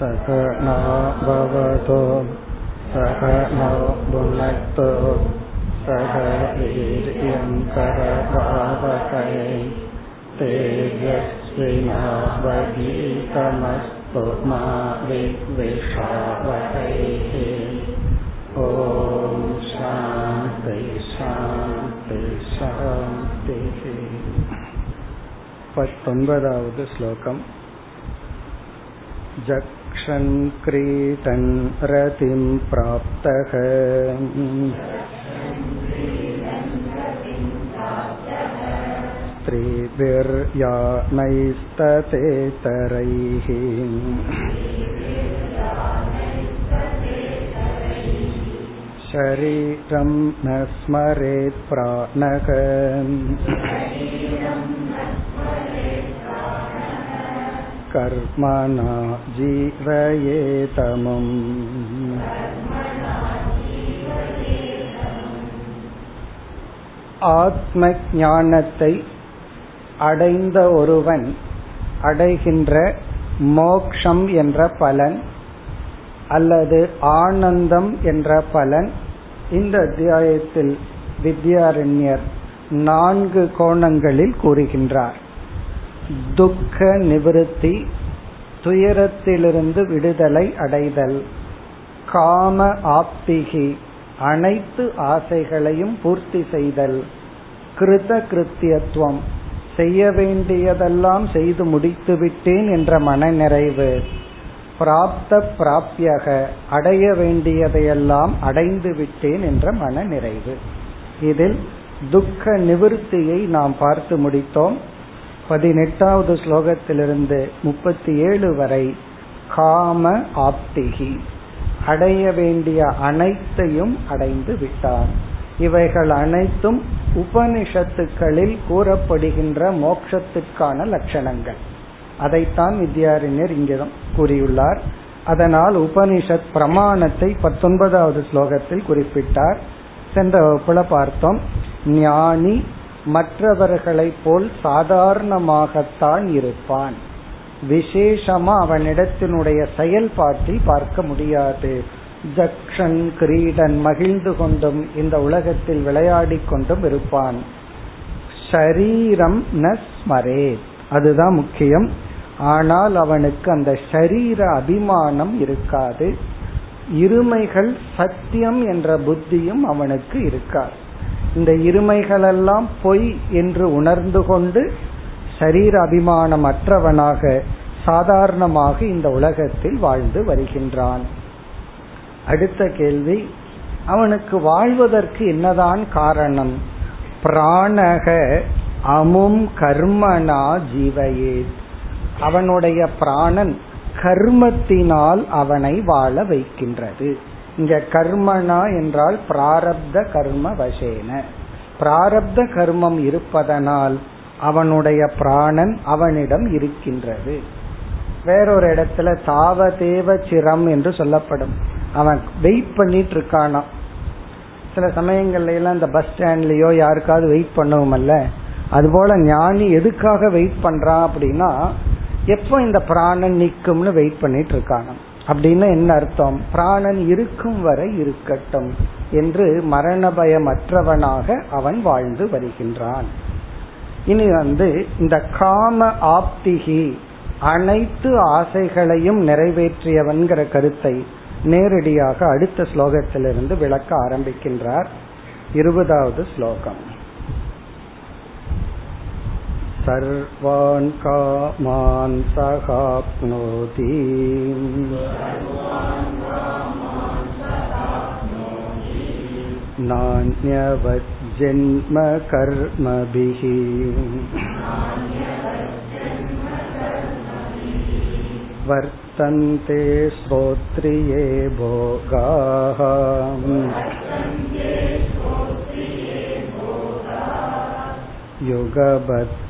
सकणा भवतो सकणो भुनक्तो सह वीर्यङ्करभावकै तेजस्विनावधीतमस्तु मा विद्विषावकैः ॐ शान्ति शान्ति शान्तिः पत्तोन्वदावद् श्लोकम् जग् जक्षन् क्रीडन् रतिं प्राप्तः स्त्रीभिर्यानैस्ततेतरैः शरीरं न स्मरेत् प्राणः कर्मणा जीवयेतमुम् ஆத்ம ஞானத்தை அடைந்த ஒருவன் அடைகின்ற மோக்ஷம் என்ற பலன் அல்லது ஆனந்தம் என்ற பலன் இந்த அத்தியாயத்தில் வித்யாரண்யர் நான்கு கோணங்களில் கூறுகின்றார் துக்க நிவிருத்தி துயரத்திலிருந்து விடுதலை அடைதல் காம ஆப்திகி அனைத்து ஆசைகளையும் பூர்த்தி செய்தல் கிருத கிருத்தியத்துவம் செய்ய வேண்டியதெல்லாம் செய்து முடித்து விட்டேன் என்ற மனநிறைவு பிராப்த பிராப்தியக அடைய வேண்டியதையெல்லாம் அடைந்து விட்டேன் என்ற மன நிறைவு இதில் துக்க நிவிருத்தியை நாம் பார்த்து முடித்தோம். பதினெட்டாவது ஸ்லோகத்திலிருந்து முப்பத்தி ஏழு வரை காம ஆப்திகி அடைய வேண்டிய அனைத்தையும் அடைந்து விட்டார். இவைகள் அனைத்தும் உபனிஷத்துக்களில் கூறப்படுகின்ற மோட்சத்துக்கான லட்சணங்கள். அதைத்தான் வித்யாரிஞர் இங்கிடம் கூறியுள்ளார். அதனால் உபனிஷத் பிரமாணத்தை பத்தொன்பதாவது ஸ்லோகத்தில் குறிப்பிட்டார். சென்ற வகுப்புல பார்த்தோம். ஞானி மற்றவர்களைப் போல் சாதாரணமாகத்தான் இருப்பான். விசேஷமா அவனிடத்தினுடைய செயல்பாட்டில் பார்க்க முடியாது. ஜக்ஷன் கிரீடன் மகிழ்ந்து கொண்டும் இந்த உலகத்தில் விளையாடி கொண்டும் இருப்பான். ஷரீரம் ந ஸ்மரே அதுதான் முக்கியம். ஆனால் அவனுக்கு அந்த ஷரீர அபிமானம் இருக்காது. இருமைகள் சத்தியம் என்ற புத்தியும் அவனுக்கு இருக்காது. இந்த இருமைகளெல்லாம் பொய் என்று உணர்ந்து கொண்டு சரீர அபிமானம் அற்றவனாக சாதாரணமாக இந்த உலகத்தில் வாழ்ந்து வருகின்றான். அடுத்த கேள்வி அவனுக்கு வாழ்வதற்கு என்னதான் காரணம்? பிராணக அமும் கர்மனா ஜீவையே. அவனுடைய பிராணன் கர்மத்தினால் அவனை வாழ வைக்கின்றது. இங்க கர்மனா என்றால் பிராரப்த கர்ம வசேன. பிராரப்த கர்மம் இருப்பதனால் அவனுடைய பிராணன் அவனிடம் இருக்கின்றது. வேறொரு இடத்துல தாவதேவ சிரம் என்று சொல்லப்படும். அவன் வெயிட் பண்ணிட்டு இருக்கானா? சில சமயங்கள்ல எல்லாம் இந்த பஸ் ஸ்டாண்ட்லயோ யாருக்காவது வெயிட் பண்ணுவோம்ல அதுபோல ஞானி எதுக்காக வெயிட் பண்றான் அப்படின்னா எப்போ இந்த பிராணன் நிக்கும்னு வெயிட் பண்ணிட்டு இருக்கானா அப்படின்னு என்ன அர்த்தம்? பிராணன் இருக்கும் வரை இருக்கட்டும் என்று மரண பயமற்றவனாக அவன் வாழ்ந்து வருகின்றான். இனி வந்து இந்த காம ஆப்திகி அனைத்து ஆசைகளையும் நிறைவேற்றியவன்கிற கருத்தை நேரடியாக அடுத்த ஸ்லோகத்திலிருந்து விளக்க ஆரம்பிக்கின்றார். இருபதாவது ஸ்லோகம். सर्वान् कामान् सहाप्नोति नान्यवज्जन्म कर्मभिः वर्तन्ते श्रोत्रिये भोगाः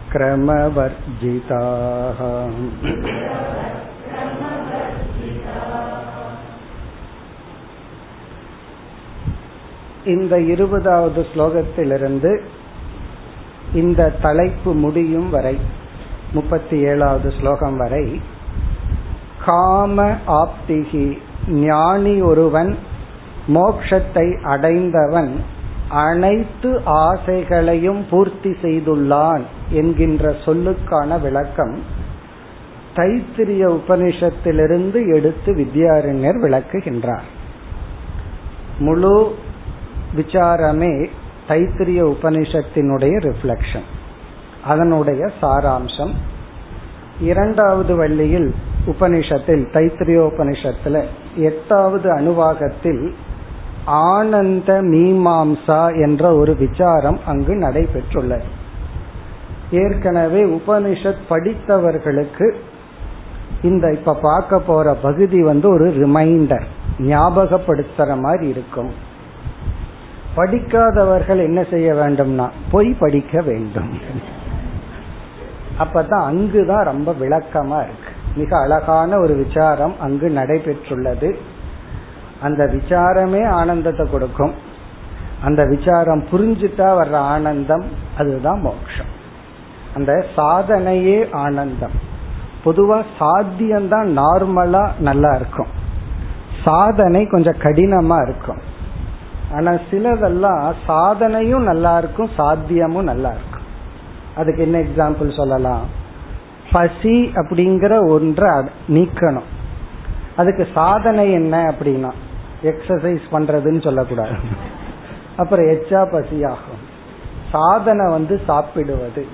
युगवत्क्रमवर्जिताः இந்த இருபதாவது ஸ்லோகத்திலிருந்து இந்த தலைப்பு முடியும் வரை முப்பத்தி ஏழாவது ஸ்லோகம் வரை காம ஆப்திகி ஞானி ஒருவன் மோக்ஷத்தை அடைந்தவன் அனைத்து ஆசைகளையும் பூர்த்தி செய்துள்ளான் என்கின்ற சொல்லுக்கான விளக்கம் தைத்திரிய உபனிஷத்திலிருந்து எடுத்து வித்யாரண்யர் விளக்குகின்றார். முழு விசாரமே தைத்திரிய உபனிஷத்தினுடைய ரிஃப்ளெக்ஷன் அதனுடைய சாராம்சம். இரண்டாவது வள்ளியில் உபனிஷத்தில் தைத்திரியோபனிஷத்துல எட்டாவது அணுவாகத்தில் ஆனந்த மீமாம்சா என்ற ஒரு விசாரம் அங்கு நடைபெற்றுள்ளது. ஏற்கனவே உபனிஷத் படித்தவர்களுக்கு இந்த இப்ப பார்க்க போற பகுதி வந்து ஒரு ரிமைண்டர் ஞாபகப்படுத்துற மாதிரி இருக்கும். படிக்காதவர்கள் என்ன செய்ய வேண்டும்னா போய் படிக்க வேண்டும். அப்பதான் அங்குதான் ரொம்ப விளக்கமா இருக்கு. மிக அழகான ஒரு விசாரம் அங்கு நடைபெற்றுள்ளது. அந்த விசாரமே ஆனந்தத்தை கொடுக்கும். அந்த விசாரம் புரிஞ்சுட்டா வர்ற ஆனந்தம் அதுதான் மோட்சம் அந்த சாதனையே ஆனந்தம். பொதுவா சாத்தியம்தான் நார்மலா நல்லா இருக்கும். சாதனை கொஞ்சம் கடினமா இருக்கும். ஆனா சிலதெல்லாம் சாதனையும் நல்லா இருக்கும் சாத்தியமும் நல்லா இருக்கும். அதுக்கு என்ன எக்ஸாம்பிள் சொல்லலாம்? பசி அப்படிங்கிற ஒன்றை நீக்கணும். அதுக்கு சாதனை என்ன அப்படின்னா எக்ஸசைஸ் பண்றதுன்னு சொல்லக்கூடாது. அப்புறம் எச்சா பசி ஆகும் சாதனை வந்து சாப்பிடுவது.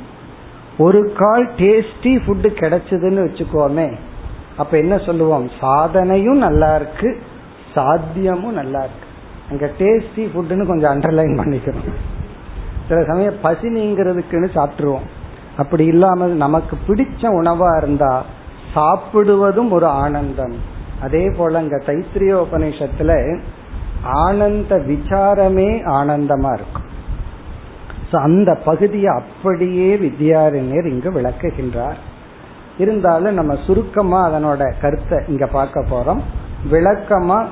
ஒரு கால் டேஸ்டி ஃபுட்டு கிடைச்சதுன்னு வச்சுக்கோமே. அப்ப என்ன சொல்லுவோம்? சாதனையும் நல்லா இருக்கு சாத்தியமும் நல்லா இருக்கு. அங்க டேஸ்டி ஃபுட்டுன்னு கொஞ்சம் அண்டர்லைன் பண்ணிக்கணும். சில சமயம் பசி நீங்கிறதுக்குன்னு சாப்பிட்டுருவோம். அப்படி இல்லாமல் நமக்கு பிடிச்ச உணவா இருந்தா சாப்பிடுவதும் ஒரு ஆனந்தம். அதே போல இங்க தைத்திரிய உபநிஷத்துல ஆனந்த விசாரமே ஆனந்தமா இருக்கும். அந்த பகுதியை அப்படியே வித்யாரண்யர் இங்கு விளக்குகின்றார். இருந்தாலும் நம்ம சுருக்கமா அதனோட கருத்தை இங்க பார்க்க போறோம். விளக்கமா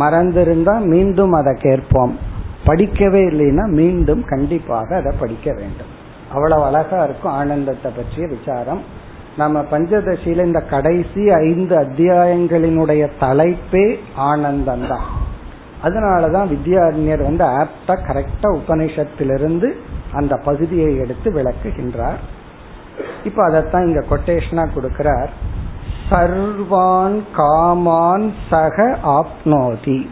மறந்திருந்தா மீண்டும் அதை கேட்போம். படிக்கவே இல்லைன்னா மீண்டும் கண்டிப்பாக அதை படிக்க வேண்டும். அவ்வளவு அழகா இருக்கும் ஆனந்தத்தை பற்றிய விசாரம். நம்ம பஞ்சதசியில இந்த கடைசி ஐந்து அத்தியாயங்களினுடைய தலைப்பே ஆனந்தம் தான் அதனாலதான் வித்யாரண்யர் வந்து ஆப்டா கரெக்டா உபனிஷத்திலிருந்து அந்த பகுதியை எடுத்து விளக்குகின்றார். இப்ப அதைத்தான் இங்க கொட்டேஷனா கொடுக்கிறார். சர்வான் காமான் சக ஆப்னோதி.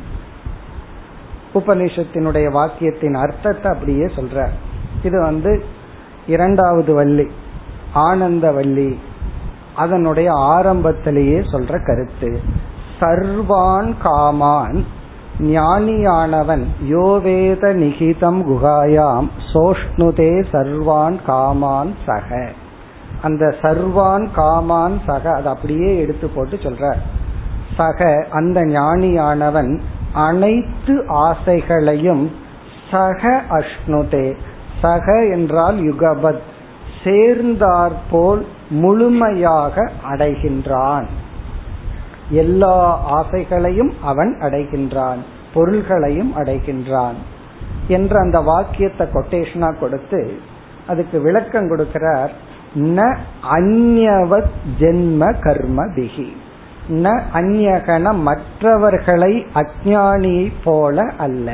உபனிஷத்தினுடைய வாக்கியத்தின் அர்த்தத்தை அப்படியே சொல்ற இது வந்து இரண்டாவது வள்ளி ஆனந்த வள்ளி. அதனுடைய ஆரம்பத்திலேயே சொல்ற கருத்து. சர்வான் காமான் ஞானியானவன் யோவேத நிகிதம் குகாயாம் சோஷ்ணுதே சர்வான் காமான் சக. அந்த சர்வான் காமான் சக அதை அப்படியே எடுத்து போட்டு சொல்ற சக அந்த ஞானியானவன் அனைத்து ஆசைகளையும் சக அஷ்ணுதே சக என்றால் யுகபத் சேர்ந்தாற்போல் முழுமையாக அடைகின்றான். எல்லா ஆசைகளையும் அவன் அடைகின்றான் பொருள்களையும் அடைகின்றான் என்ற அந்த வாக்கியத்தை கொட்டேஷனா கொடுத்து அதுக்கு விளக்கம் கொடுக்கிறார் ந அந்யவத் ஜென்ம கர்ம பிகி ந அந்யகன மற்றவர்களை அஜானியை போல அல்ல.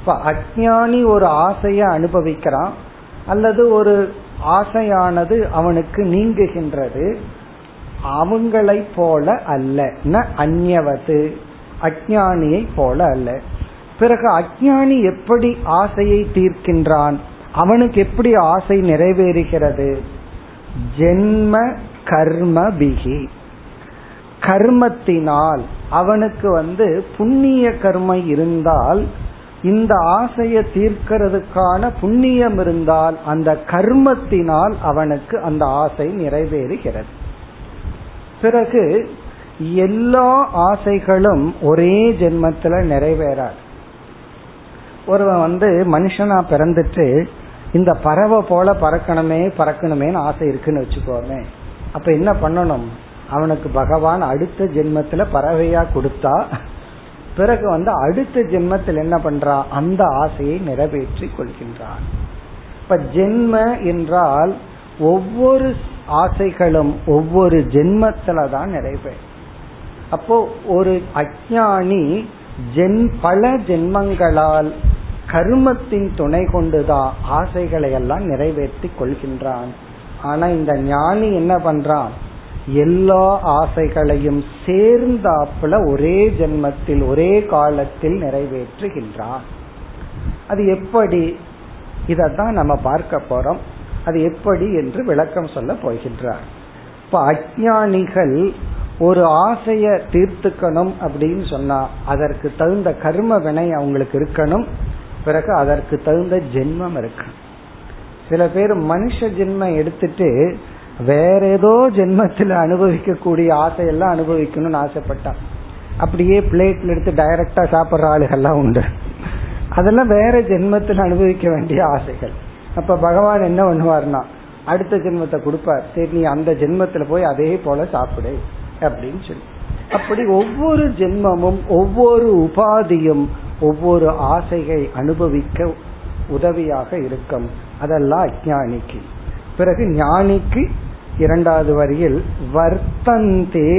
இப்ப அஜானி ஒரு ஆசைய அனுபவிக்கிறான் அல்லது ஒரு ஆசையானது அவனுக்கு நீங்குகின்றது. அவங்களை போல அல்ல. ந அந்யவது அஜானியை போல அல்ல. பிறகு அஜானி எப்படி ஆசையை தீர்க்கின்றான்? அவனுக்கு எப்படி ஆசை நிறைவேறுகிறது? ஜென்ம கர்ம பிகி கர்மத்தினால் அவனுக்கு வந்து புண்ணிய கர்மம் இருந்தால் இந்த ஆசையை தீர்க்கிறதுக்கான புண்ணியம் இருந்தால் அந்த கர்மத்தினால் அவனுக்கு அந்த ஆசை நிறைவேறுகிறது. பிறகு எல்லா ஆசைகளும் ஒரே ஜென்மத்துல நிறைவேறாது. ஒருவன் வந்து மனுஷனா பிறந்துட்டு இந்த பறவை போல பறக்கணுமே பறக்கணுமேனு ஆசை இருக்குன்னு வச்சுக்கோமே. அப்ப என்ன பண்ணணும்? அவனுக்கு பகவான் அடுத்த ஜென்மத்துல பறவையா கொடுத்தா பிறகு வந்து அடுத்த ஜென்மத்தில் என்ன பண்றான் அந்த ஆசையை நிறைவேற்றி கொள்கின்றான். இப்ப ஜென்ம என்றால் ஒவ்வொரு ஆசைகளும் ஒவ்வொரு ஜென்மத்துல தான் நிறைவேறும் அப்போ ஒரு அஜானி ஜென் பல ஜென்மங்களால் கருமத்தின் துணை கொண்டுதான் ஆசைகளை எல்லாம் நிறைவேற்றி கொள்கின்றான். ஆனா இந்த ஞானி என்ன பண்றான்? எல்லா ஆசைகளையும் சேர்ந்தாப்புல ஒரே ஜென்மத்தில் ஒரே காலத்தில் நிறைவேற்றுகின்றான். அது எப்படி? இதத்தான் நம்ம பார்க்க போறோம். அது எப்படி என்று விளக்கம் சொல்ல போகின்றார். இப்ப அஜானிகள் ஒரு ஆசைய தீர்த்துக்கணும் அப்படின்னு சொன்னா அதற்கு தகுந்த கர்ம வினை அவங்களுக்கு இருக்கணும் பிறகு அதற்கு தகுந்த ஜென்மம் இருக்கு சில பேர் மனுஷ ஜென்மம் எடுத்துட்டு வேற ஏதோ ஜென்மத்தில் அனுபவிக்கக்கூடிய ஆசையெல்லாம் அனுபவிக்கணும்னு ஆசைப்பட்டான். அப்படியே பிளேட்ல எடுத்து டைரக்டா சாப்பிட்ற ஆளுகள்லாம் உண்டு. அதெல்லாம் வேற ஜென்மத்தில் அனுபவிக்க வேண்டிய ஆசைகள். அப்ப பகவான் என்ன பண்ணுவார்னா அடுத்த ஜென்மத்தை கொடுப்பார். சரி நீ அந்த ஜென்மத்துல போய் அதே போல சாப்பிடு அப்படின்னு சொல்லி. அப்படி ஒவ்வொரு ஜென்மமும் ஒவ்வொரு உபாதியும் ஒவ்வொரு ஆசையை அனுபவிக்க உதவியாக இருக்கும். அதெல்லாம் அஜானிக்கு பிறகு ஞானிக்கு இரண்டாவது வரியில் வர்த்தந்தே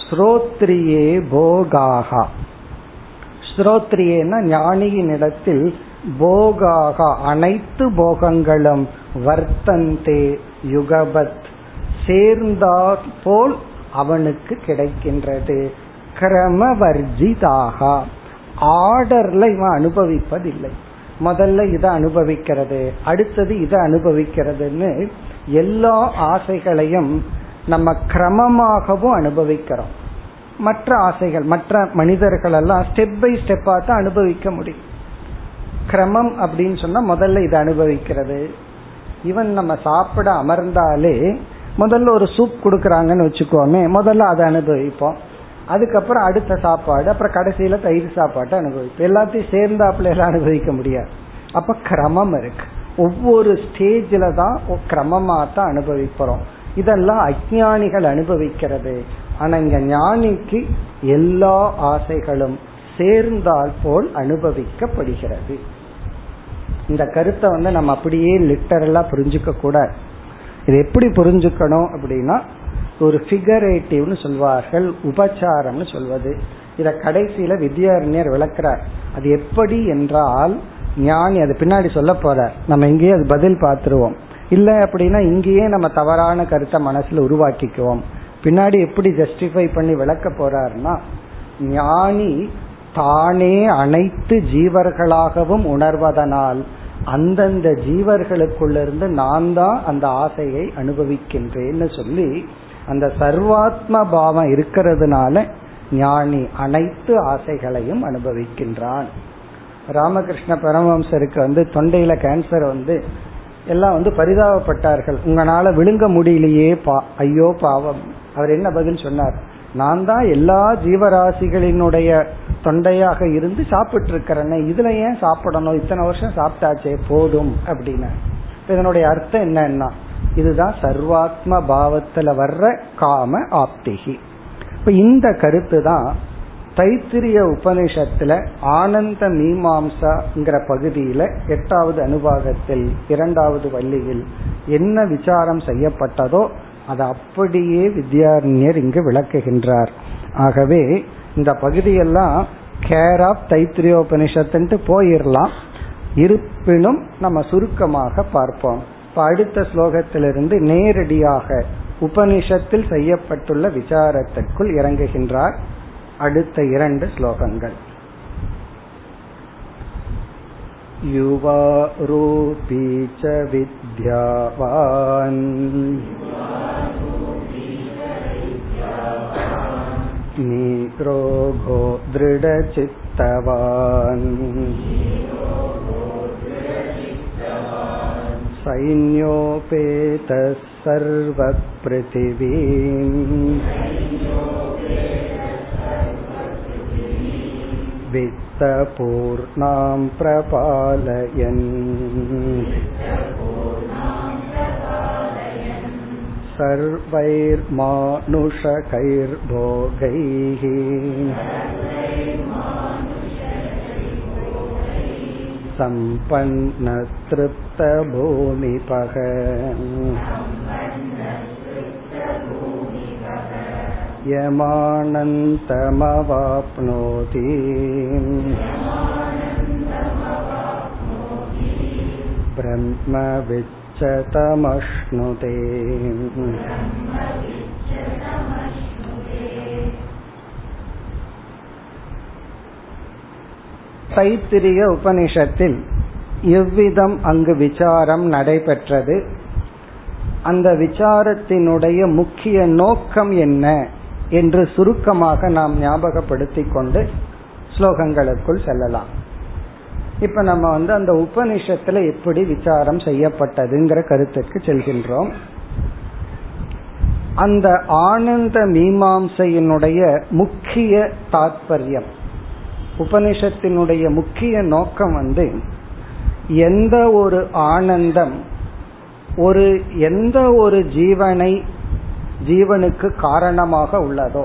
ஸ்ரோத்ரியே போகாகா. ஸ்ரோத்ரியேனா ஞானியின் இடத்தில் போகாக அனைத்து போகங்களும் வர்த்தந்தே யுகபத். சேர்ந்தாற் போல் அவனுக்கு கிடைக்கின்றது. கிரமவர்ஜிதாக. ஆர்டர்ல இவன் அனுபவிப்பதில்லை. முதல்ல இதை அனுபவிக்கிறது அடுத்தது இதை அனுபவிக்கிறதுன்னு எல்லா ஆசைகளையும் நம்ம கிரமமாகவும் அனுபவிக்கிறோம். மற்ற ஆசைகள் மற்ற மனிதர்கள் எல்லாம் ஸ்டெப் பை ஸ்டெப்பா தான் அனுபவிக்க முடியும். கிரமம் அப்படின்னு சொன்னா முதல்ல இதை அனுபவிக்கிறது. ஈவன் நம்ம சாப்பிட அமர்ந்தாலே முதல்ல ஒரு சூப் கொடுக்கறாங்கன்னு வச்சுக்கோமே முதல்ல அதை அனுபவிப்போம். அதுக்கப்புறம் அடுத்த சாப்பாடு அப்புறம் கடைசியில தயிர் சாப்பாட்டை அனுபவிப்போம். எல்லாத்தையும் சேர்ந்தாப்புல எல்லாம் அனுபவிக்க முடியாது. அப்ப கிரமம் இருக்கு. ஒவ்வொரு ஸ்டேஜில தான் கிரமமா தான் அனுபவிக்கிறோம். இதெல்லாம் அஜானிகள் அனுபவிக்கிறது. ஆனா இங்க ஞானிக்கு எல்லா ஆசைகளும் சேர்ந்தால் போல் அனுபவிக்கப்படுகிறது. இந்த கருத்தை வந்து நம்ம அப்படியே லிட்டரலா புரிஞ்சுக்க கூட இது எப்படி புரிஞ்சுக்கணும் அப்படின்னா ஒரு ஃபிகரேட்டிவ்னு சொல்வார்கள் உபச்சாரம்னு சொல்வது. இத கடைசியில வித்யாரண்யர் விளக்குறார். அது எப்படி என்றால் ஞானி அது பின்னாடி சொல்ல போற நம்ம இங்கேயே அது பதில் பார்த்துருவோம். இல்ல அப்படின்னா இங்கேயே நம்ம தவறான கருத்தை மனசுல உருவாக்கிக்குவோம். பின்னாடி எப்படி ஜஸ்டிஃபை பண்ணி விளக்க போறாருன்னா ஞானி தானே அனைத்து ஜீவர்களாகவும் உணர்வதனால் அந்தந்த ஜீவர்களுக்குள்ளிருந்து நான் தான் அந்த ஆசையை அனுபவிக்கின்றேன்னு சொல்லி அந்த சர்வாத்ம பாவம் இருக்கிறதுனால ஞானி அனைத்து ஆசைகளையும் அனுபவிக்கின்றான். ராமகிருஷ்ண பரமஹம்சருக்கு வந்து தொண்டையில கேன்சர் வந்து எல்லாம் வந்து பரிதாபப்பட்டார்கள். உங்களால விழுங்க முடியலையே பா ஐயோ பாவம். அவர் என்ன பதில் சொன்னார்? நான் தான் எல்லா ஜீவராசிகளினுடைய தொண்டையாக இருந்து சாப்பிட்டு இருக்கிறேன்னு இதுல ஏன் சாப்பிடணும்? இத்தனை வருஷம் சாப்பிட்டாச்சே போதும் அப்படின்னு. இதனுடைய அர்த்தம் என்னன்னா இதுதான் சர்வாத்ம பாவத்துல வர்ற காம ஆப்திகி. இப்ப இந்த கருத்து தான் தைத்திரிய உபனிஷத்துல ஆனந்த மீமாம்சாங்கிற பகுதியில எட்டாவது அனுபாகத்தில் இரண்டாவது வள்ளியில் என்ன விசாரம் செய்யப்பட்டதோ அதை அப்படியே வித்யாரண்யர் இங்கு விளக்குகின்றார் ஆகவே இந்த பகுதியெல்லாம் கேர் ஆஃப் தைத்திரியோபனிஷத்து போயிடலாம் இருப்பினும் நம்ம சுருக்கமாக பார்ப்போம் இப்ப அடுத்த ஸ்லோகத்திலிருந்து நேரடியாக உபனிஷத்தில் செய்யப்பட்டுள்ள விசாரத்திற்குள் இறங்குகின்றார் அடுத்த இரண்டு ஸ்லோகங்கள் युवा रूपी च विद्यावान् निरोगो दृढचित्तवान् सैन्योपेतः सर्वपृथिवीम् वित्तपूर्णां प्रपालयन् सर्वैर्मानुषकैर्भोगैः सम्पन्नतृप्तभूमिपः यमानन्तमवाप्नोति ब्रह्मविच्चतमश्नुते தைத்திரிய உபனிஷத்தில் எவ்விதம் அங்கு விசாரம் நடைபெற்றது அந்த விசாரத்தினுடைய முக்கிய நோக்கம் என்ன என்று சுருக்கமாக நாம் ஞாபகப்படுத்திக் கொண்டு ஸ்லோகங்களுக்குள் செல்லலாம் இப்ப நம்ம வந்து அந்த உபனிஷத்துல எப்படி விசாரம் செய்யப்பட்டதுங்கிற கருத்துக்கு செல்கின்றோம். அந்த ஆனந்த மீமாம்சையினுடைய முக்கிய தாத்பரியம் உபனிஷத்தினுடைய முக்கிய நோக்கம் வந்து எந்த ஒரு ஆனந்தம் ஒரு எந்த ஒரு ஜீவனை ஜீவனுக்கு காரணமாக உள்ளதோ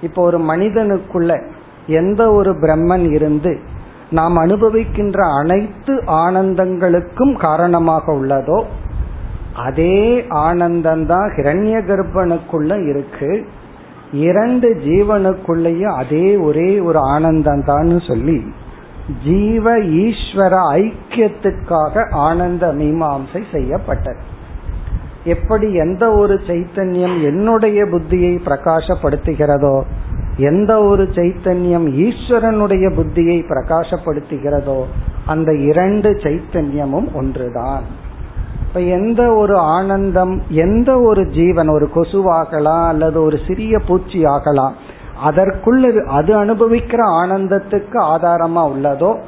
இப்போ ஒரு மனிதனுக்குள்ள எந்த ஒரு பிரம்மன் இருந்து நாம் அனுபவிக்கின்ற அனைத்து ஆனந்தங்களுக்கும் காரணமாக உள்ளதோ அதே ஆனந்தம்தான் ஹிரண்ய கர்ப்பனுக்குள்ள இருக்கு. இரண்டு ஜீவனுக்குள்ளேயும் அதே ஒரே ஒரு ஆனந்தம் தான் சொல்லி ஜீவ ஈஸ்வர ஐக்கியத்துக்காக ஆனந்த மீமாம்சை செய்யப்பட்டது. எப்படி எந்த ஒரு சைத்தன்யம் என்னுடைய புத்தியை பிரகாசப்படுத்துகிறதோ எந்த ஒரு சைத்தன்யம் ஈஸ்வரனுடைய புத்தியை பிரகாசப்படுத்துகிறதோ அந்த இரண்டு சைத்தன்யமும் ஒன்றுதான். இப்ப எந்த ஒரு ஆனந்தம் எந்த ஒரு ஜீவன் ஒரு கொசுவாகலாம் அல்லது ஒரு சிறிய பூச்சி ஆகலாம் அதற்குள்ள அது அனுபவிக்கிற ஆனந்தத்துக்கு ஆதாரமா உள்ளதோ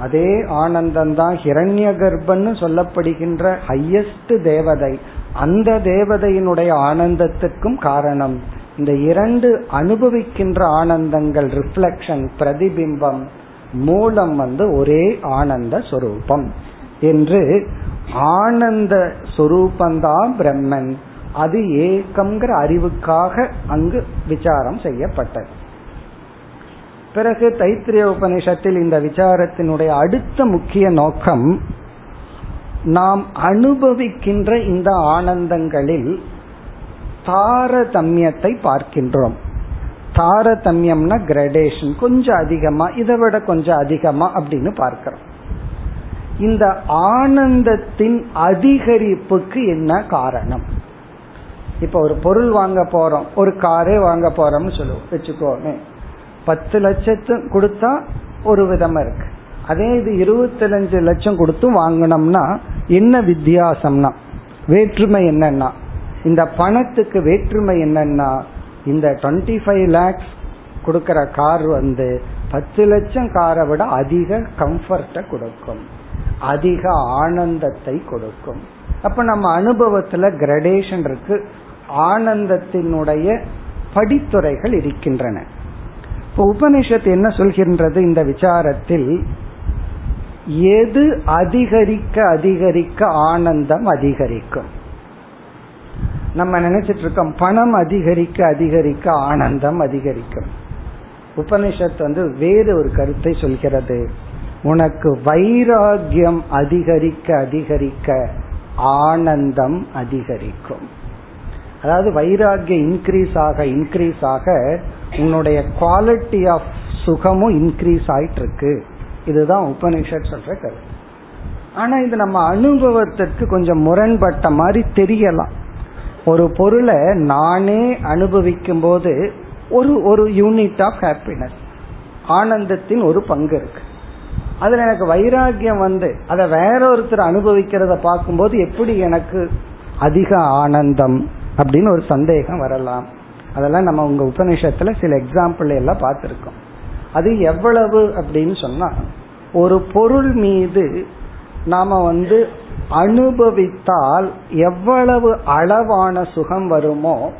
அதே ஆனந்தம் தான் ஹிரண்ய கர்ப்பன்னு சொல்லப்படுகின்ற ஹையஸ்ட் தேவதை. அந்த தேவதையினுடைய ஆனந்தத்துக்கும் காரணம். இந்த இரண்டு அனுபவிக்கின்ற ஆனந்தங்கள் ரிஃப்ளெக்ஷன் பிரதிபிம்பம் மூலம் வந்து ஒரே ஆனந்த சொரூபம் என்று ஆனந்த சொரூபந்தான் பிரம்மன். அது ஏக்கம்ங்கிற அறிவுக்காக அங்கு விசாரம் செய்யப்பட்டது. பிறகு தைத்திரிய உபனிஷத்தில் இந்த விசாரத்தினுடைய அடுத்த முக்கிய நோக்கம் நாம் அனுபவிக்கின்ற இந்த ஆனந்தங்களில் தாரதமியத்தை பார்க்கின்றோம். தாரதமியம்னா கிரடேஷன் கொஞ்சம் அதிகமா இதை விட கொஞ்சம் அதிகமா அப்படின்னு பார்க்கிறோம். இந்த ஆனந்தத்தின் அதிகரிப்புக்கு என்ன காரணம்? இப்ப ஒரு பொருள் வாங்க போறோம் ஒரு காரே வாங்க போறோம்னு சொல்லுவோம் வச்சுக்கோமே. பத்து லட்சத்து கொடுத்தா ஒரு விதமா இருக்கு. அதே இது இருபத்தஞ்சு லட்சம் கொடுத்து வாங்கினோம்னா என்ன வித்தியாசம்னா வேற்றுமை என்னன்னா இந்த பணத்துக்கு வேற்றுமை என்னன்னா இந்த டுவெண்ட்டி ஃபைவ் லேக்ஸ் கொடுக்கற கார் வந்து பத்து லட்சம் காரை விட அதிக கம்ஃபர்ட கொடுக்கும். அதிக ஆனந்தத்தை கொடுக்கும். அப்ப நம்ம அனுபவத்துல கிரடேஷன் இருக்கு. ஆனந்தத்தினுடைய படித்துறைகள் இருக்கின்றன. இப்போ உபனிஷத்து என்ன சொல்கின்றது? இந்த விசாரத்தில் எது அதிகரிக்க அதிகரிக்க ஆனந்தம் அதிகரிக்கும்? நம்ம நினைச்சிட்டு இருக்கோம் பணம் அதிகரிக்க அதிகரிக்க ஆனந்தம் அதிகரிக்கும். உபனிஷத் வந்து வேறு ஒரு கருத்தை சொல்கிறது. உனக்கு வைராகியம் அதிகரிக்க அதிகரிக்க ஆனந்தம் அதிகரிக்கும். அதாவது வைராகியம் இன்க்ரீஸ் ஆக இன்க்ரீஸ் ஆக உன்னுடைய குவாலிட்டி ஆஃப் சுகமும் இன்க்ரீஸ் ஆயிட்டு இருக்கு இதுதான் உபனிஷத் சொல்ற கருத்து. ஆனா இது நம்ம அனுபவத்திற்கு கொஞ்சம் முரண்பட்ட மாதிரி தெரியலாம். ஒரு பொருளை நானே அனுபவிக்கும் போது ஒரு ஒரு யூனிட் ஆஃப் ஹாப்பினஸ் ஆனந்தத்தின் ஒரு பங்கு இருக்கு. அதுல எனக்கு வைராகியம் வந்து அதை வேற ஒருத்தர் அனுபவிக்கிறத பார்க்கும்போது எப்படி எனக்கு அதிக ஆனந்தம் அப்படின்னு ஒரு சந்தேகம் வரலாம். அதெல்லாம் நம்ம உங்க உபநிஷத்துல சில எக்ஸாம்பிள் எல்லாம் பார்த்துருக்கோம். அது எவ்வளவு அப்படின்னு சொன்னா ஒரு பொருள் மீது நாம வந்து அனுபவித்தால் எவ்வளவு அளவான சுகம் வருமோ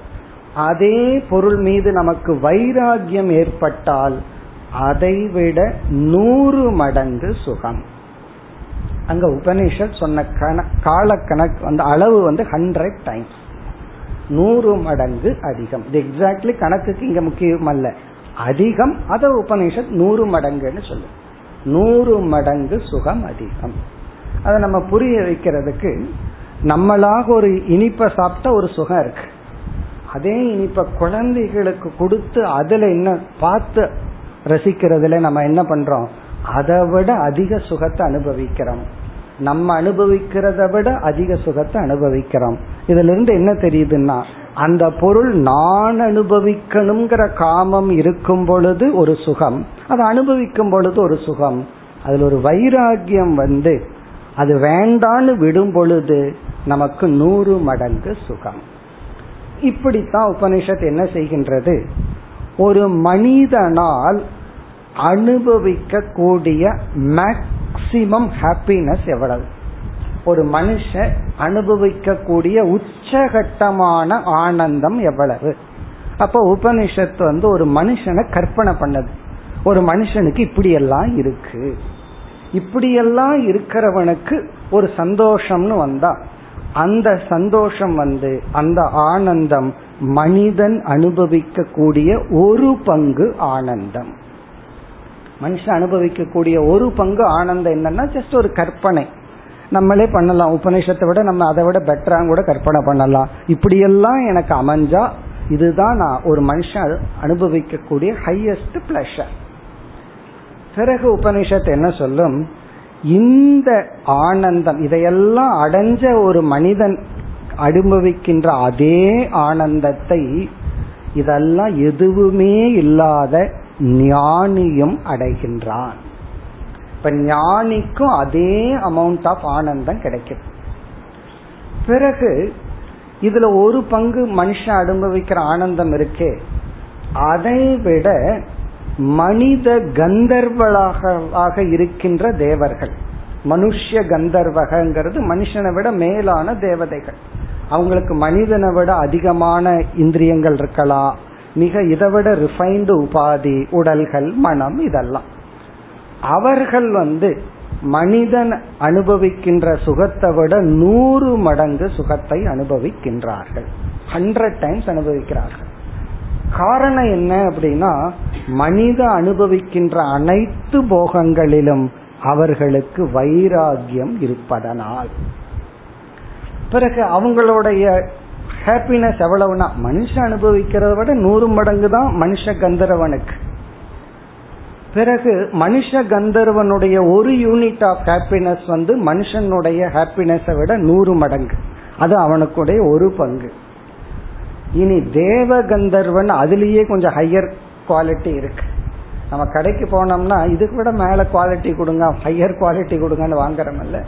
அதே பொருள் மீது நமக்கு வைராகியம் ஏற்பட்டால் அதைவிட நூறு மடங்கு சுகம். அங்க உபனிஷத் சொன்ன கண கால கணக்கு அந்த அளவு வந்து ஹண்ட்ரட் டைம்ஸ் நூறு மடங்கு அதிகம். இது எக்ஸாக்ட்லி கணக்குக்கு இங்க முக்கியம் அல்ல. அதிகம் அத உபனிஷத் நூறு மடங்குன்னு சொல்லு நூறு மடங்கு சுகம் அதிகம். அதை நம்ம புரிய வைக்கிறதுக்கு நம்மளாக ஒரு இனிப்பை சாப்பிட்ட ஒரு சுகம் இருக்கு. அதே இனிப்ப குழந்தைகளுக்கு கொடுத்து அதுல என்ன பார்த்து ரசிக்கிறதுல நம்ம என்ன பண்றோம்? அதை விட அதிக சுகத்தை அனுபவிக்கிறோம். நம்ம அனுபவிக்கிறத விட அதிக சுகத்தை அனுபவிக்கிறோம். இதுல இருந்து என்ன தெரியுதுன்னா அந்த பொருள் நான் அனுபவிக்கணுங்கிற காமம் இருக்கும் பொழுது ஒரு சுகம் அதை அனுபவிக்கும் பொழுது ஒரு சுகம். அதுல ஒரு வைராகியம் வந்து அது வேண்டான்னு விடும் பொழுது நமக்கு நூறு மடங்கு சுகம். இப்படித்தான் உபனிஷத் என்ன செய்கின்றது? ஒரு மனிதனால் அனுபவிக்க கூடிய மேக்சிமம் ஹாப்பினஸ் எவ்வளவு? ஒரு மனுஷன் அனுபவிக்க கூடிய உச்சகட்டமான ஆனந்தம் எவ்வளவு? அப்ப உபனிஷத்து வந்து ஒரு மனுஷனை கற்பனை பண்ணது. ஒரு மனுஷனுக்கு இப்படியெல்லாம் இருக்கு. இப்படியெல்லாம் இருக்கிறவனுக்கு ஒரு சந்தோஷம்னு வந்தா அந்த சந்தோஷம் வந்து அந்த ஆனந்தம் மனிதன் அனுபவிக்க கூடிய ஒரு பங்கு ஆனந்தம். மனுஷன் அனுபவிக்கக்கூடிய ஒரு பங்கு ஆனந்தம் என்னன்னா ஜஸ்ட் ஒரு கற்பனை. நம்மளே பண்ணலாம். உபநிஷத்தை விட நம்ம அதை விட பெட்டரா கூட கற்பனை பண்ணலாம். இப்படியெல்லாம் எனக்கு அமைஞ்சா இதுதான் நான் ஒரு மனுஷன் அனுபவிக்கக்கூடிய ஹையஸ்ட் பிளஷர் பிறகு உபனிஷத்து என்ன சொல்லும்? இந்த ஆனந்தம் இதையெல்லாம் அடைஞ்ச ஒரு மனிதன் அனுபவிக்கின்ற அதே ஆனந்தத்தை இதெல்லாம் எதுவுமே இல்லாத ஞானியும் அடைகின்றான். இப்ப ஞானிக்கும் அதே அமௌண்ட் ஆஃப் ஆனந்தம் கிடைக்கும். பிறகு இதுல ஒரு பங்கு மனுஷன் அனுபவிக்கிற ஆனந்தம் இருக்கே. அதை விட மனித கந்தர்வலாக இருக்கின்ற தேவர்கள். மனுஷ்ய கந்தர்வகங்கிறது மனுஷனை விட மேலான தேவதைகள். அவங்களுக்கு மனிதனை விட அதிகமான இந்திரியங்கள் இருக்கலாம் மிக இதை விட ரிஃபைன்டு உபாதி உடல்கள் மனம் இதெல்லாம். அவர்கள் வந்து மனிதன் அனுபவிக்கின்ற சுகத்தை விட நூறு மடங்கு சுகத்தை அனுபவிக்கின்றார்கள். ஹண்ட்ரட் டைம்ஸ் அனுபவிக்கிறார்கள். காரணம் என்ன அப்படின்னா மனித அனுபவிக்கின்ற அனைத்து போகங்களிலும் அவர்களுக்கு வைராகியம் இருப்பதனால். பிறகு அவங்களுடைய ஹாப்பினஸ் எவ்வளவுனா மனுஷன் அனுபவிக்கிறத விட நூறு மடங்கு தான் மனுஷ கந்தரவனுக்கு. பிறகு மனுஷ கந்தர்வனுடைய ஒரு யூனிட் ஆஃப் ஹாப்பினஸ் வந்து மனுஷனுடைய ஹாப்பினஸை விட நூறு மடங்கு. அது அவனுக்குடைய ஒரு பங்கு. இனி தேவ கந்தர்வன் அதுலேயே கொஞ்சம் ஹையர் குவாலிட்டி இருக்கு. நம்ம கடைக்கு போனோம்னா இதுக்கு விட மேல குவாலிட்டி கொடுங்க ஹையர் குவாலிட்டி கொடுங்கன்னு வாங்குறோம்ல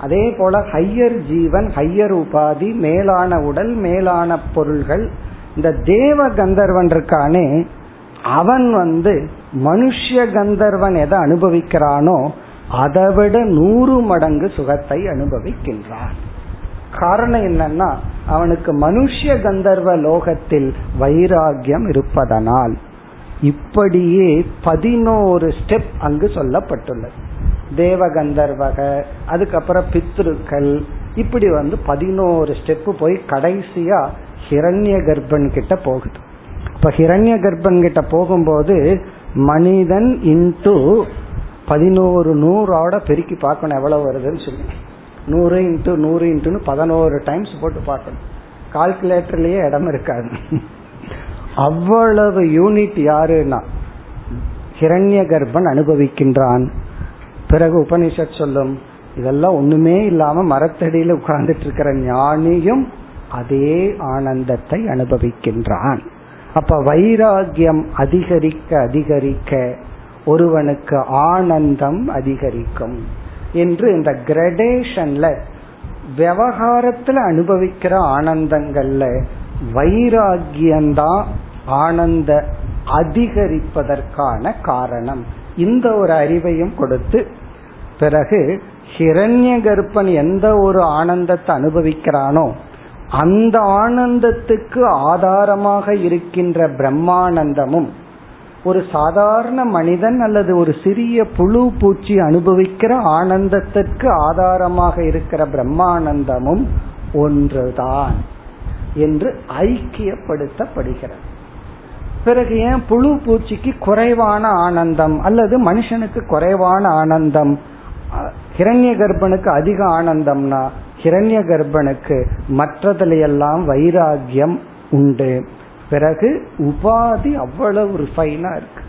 அதே போல ஹையர் ஜீவன் ஹையர் உபாதி மேலான உடல் மேலான பொருள்கள் இந்த தேவ கந்தர்வன் இருக்கானே அவன் வந்து மனுஷ கந்தர்வன் எதை அனுபவிக்கிறானோ அதை விட நூறு மடங்கு சுகத்தை அனுபவிக்கின்றான். காரணம் என்னன்னா அவனுக்கு மனுஷ்ய கந்தர்வ லோகத்தில் வைராகியம் இருப்பதனால் இப்படியே பதினோரு ஸ்டெப் அங்கு சொல்லப்பட்டுள்ளது. தேவகந்தர்வக அதுக்கப்புறம் பித்ருக்கள் இப்படி வந்து பதினோரு ஸ்டெப் போய் கடைசியா ஹிரண்ய கர்ப்பன் கிட்ட போகுது. இப்ப ஹிரண்ய கர்ப்பன் கிட்ட போகும்போது மனிதன் இன்டு பதினோரு நூறோட பெருக்கி பார்க்கணும் எவ்வளவு வருதுன்னு சொல்லி. நூறு இன்ட்டு நூறு இன்ட்டுன்னு பதினோரு டைம்ஸ் போட்டு பார்க்கணும். கால்குலேட்டர்லயே இடம் இருக்காது. அவ்வளவு யூனிட் யாருன்னா ஹிரண்ய கர்ப்பன் அனுபவிக்கின்றான். பிறகு உபனிஷத் சொல்லும் இதெல்லாம் ஒண்ணுமே இல்லாம மரத்தடியில உட்கார்ந்துட்டு இருக்கிற ஞானியும் அதே ஆனந்தத்தை அனுபவிக்கின்றான். அப்ப வைராகியம் அதிகரிக்க அதிகரிக்க ஒருவனுக்கு ஆனந்தம் அதிகரிக்கும். என்று இந்த கிரடேஷன்ல விவகாரத்துல அனுபவிக்கிற ஆனந்தங்கள்ல வைராகியம்தான் ஆனந்த அதிகரிப்பதற்கான காரணம். இந்த ஒரு அறிவையும் கொடுத்து பிறகு ஹிரண்ய கர்ப்பன் எந்த ஒரு ஆனந்தத்தை அனுபவிக்கிறானோ அந்த ஆனந்தத்துக்கு ஆதாரமாக இருக்கின்ற பிரம்மானந்தமும் ஒரு சாதாரண மனிதன் அல்லது ஒரு சிறிய புழு பூச்சி அனுபவிக்கிற ஆனந்தத்திற்கு ஆதாரமாக இருக்கிற பிரம்மானந்தமும் ஒன்றுதான் என்று ஐக்கியப்படுத்தப்படுகிறது. பிறகு ஏன் புழு பூச்சிக்கு குறைவான ஆனந்தம் அல்லது மனுஷனுக்கு குறைவான ஆனந்தம்? ஹிரண்ய கர்ப்பனுக்கு அதிக ஆனந்தம்னா ஹிரண்ய கர்ப்பனுக்கு மற்றதுல எல்லாம் வைராகியம் உண்டு. பிறகு உபாதி அவ்வளவு ரிஃபைனா இருக்கு.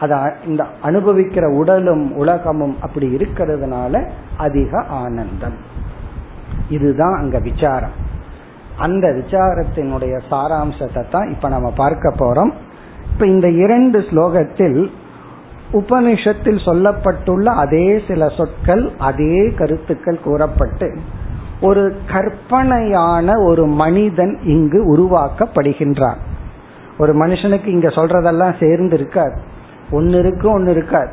அத இந்த அனுபவிக்கிற உடலும் உலகமும் அப்படி இருக்கிறதுனால அதிக ஆனந்தம். இதுதான் அங்க விசாரம். அந்த விசாரத்தினுடைய சாராம்சத்தை தான் இப்ப நம்ம பார்க்க போறோம். இப்ப இந்த இரண்டு ஸ்லோகத்தில் உபனிஷத்தில் சொல்லப்பட்டுள்ள அதே சில சொற்கள் அதே கருத்துக்கள் கூறப்பட்டு ஒரு கற்பனையான ஒரு மனிதன் இங்கு உருவாக்கப்படுகின்றான். ஒரு மனுஷனுக்கு இங்க சொல்றதெல்லாம் சேர்ந்து இருக்காது. ஒன்னு இருக்கு ஒன்னு இருக்காது.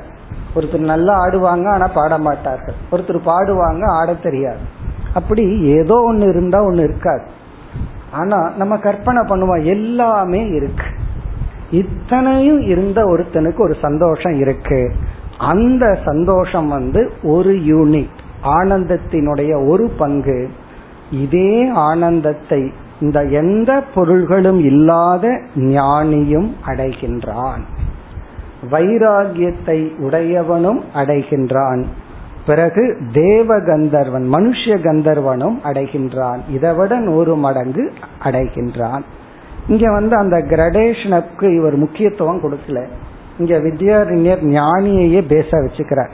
ஒருத்தர் நல்லா ஆடுவாங்க ஆனா பாட மாட்டார்கள் ஒருத்தர் பாடுவாங்க ஆட தெரியாது. அப்படி ஏதோ ஒன்னு இருந்தா ஒன்னு இருக்காது. ஆனா நம்ம கற்பனை பண்ணுவோம் எல்லாமே இருக்கு. இத்தனையும் இருந்த ஒருத்தனுக்கு ஒரு சந்தோஷம் இருக்கு. அந்த சந்தோஷம் வந்து ஒரு யூனிட் ஆனந்தத்தினுடைய ஒரு பங்கு. இதே ஆனந்தத்தை இந்த எந்த பொருள்களும் இல்லாத ஞானியும் அடைகின்றான். வைராகியத்தை உடையவனும் அடைகின்றான். பிறகு தேவ கந்தர்வன் மனுஷ கந்தர்வனும் அடைகின்றான். இதைவிட நூறு மடங்கு அடைகின்றான். இங்க வந்து அந்த கிரடேஷனுக்கு இவர் முக்கியத்துவம் கொடுக்கல. இங்க வித்யாரண்யர் ஞானியையே பேச வச்சுக்கிறார்.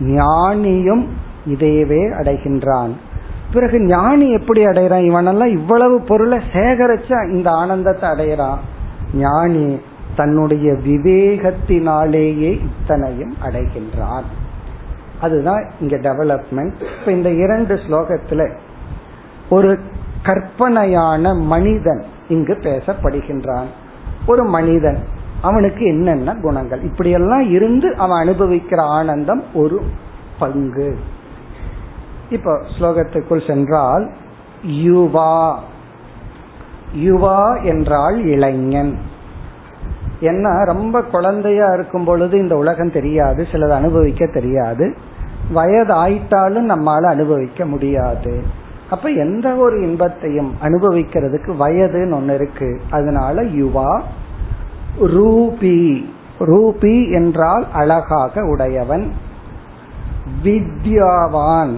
ஞானியும் இதையவே அடைகின்றான். பிறகு ஞானி எப்படி அடைகிறான்? இவனெல்லாம் இவ்வளவு பொருளை சேகரிச்சா இந்த ஆனந்தத்தை அடையிறான் ஞானி தன்னுடைய விவேகத்தினாலேயே இத்தனையும் அடைகின்றான். அதுதான் இங்க டெவலப்மெண்ட் இப்ப இந்த இரண்டு ஸ்லோகத்துல ஒரு கற்பனையான மனிதன் இங்கு பேசப்படுகின்றான். ஒரு மனிதன் அவனுக்கு என்னென்ன குணங்கள்? இப்படியெல்லாம் இருந்து அவன் அனுபவிக்கிற ஆனந்தம் ஒரு பங்கு. இப்போ ஸ்லோகத்துக்குள் சென்றால் யுவா. யுவா என்றால் இளைஞன். என்ன ரொம்ப குழந்தையா இருக்கும் பொழுது இந்த உலகம் தெரியாது சிலது அனுபவிக்க தெரியாது. வயது ஆயிட்டாலும் நம்மால அனுபவிக்க முடியாது. அப்ப எந்த ஒரு இன்பத்தையும் அனுபவிக்கிறதுக்கு வயதுன்னு ஒன்னு இருக்கு. அதனால யுவா. ரூபி. ரூபி என்றால் அழகாக உடையவன். வித்யாவான்.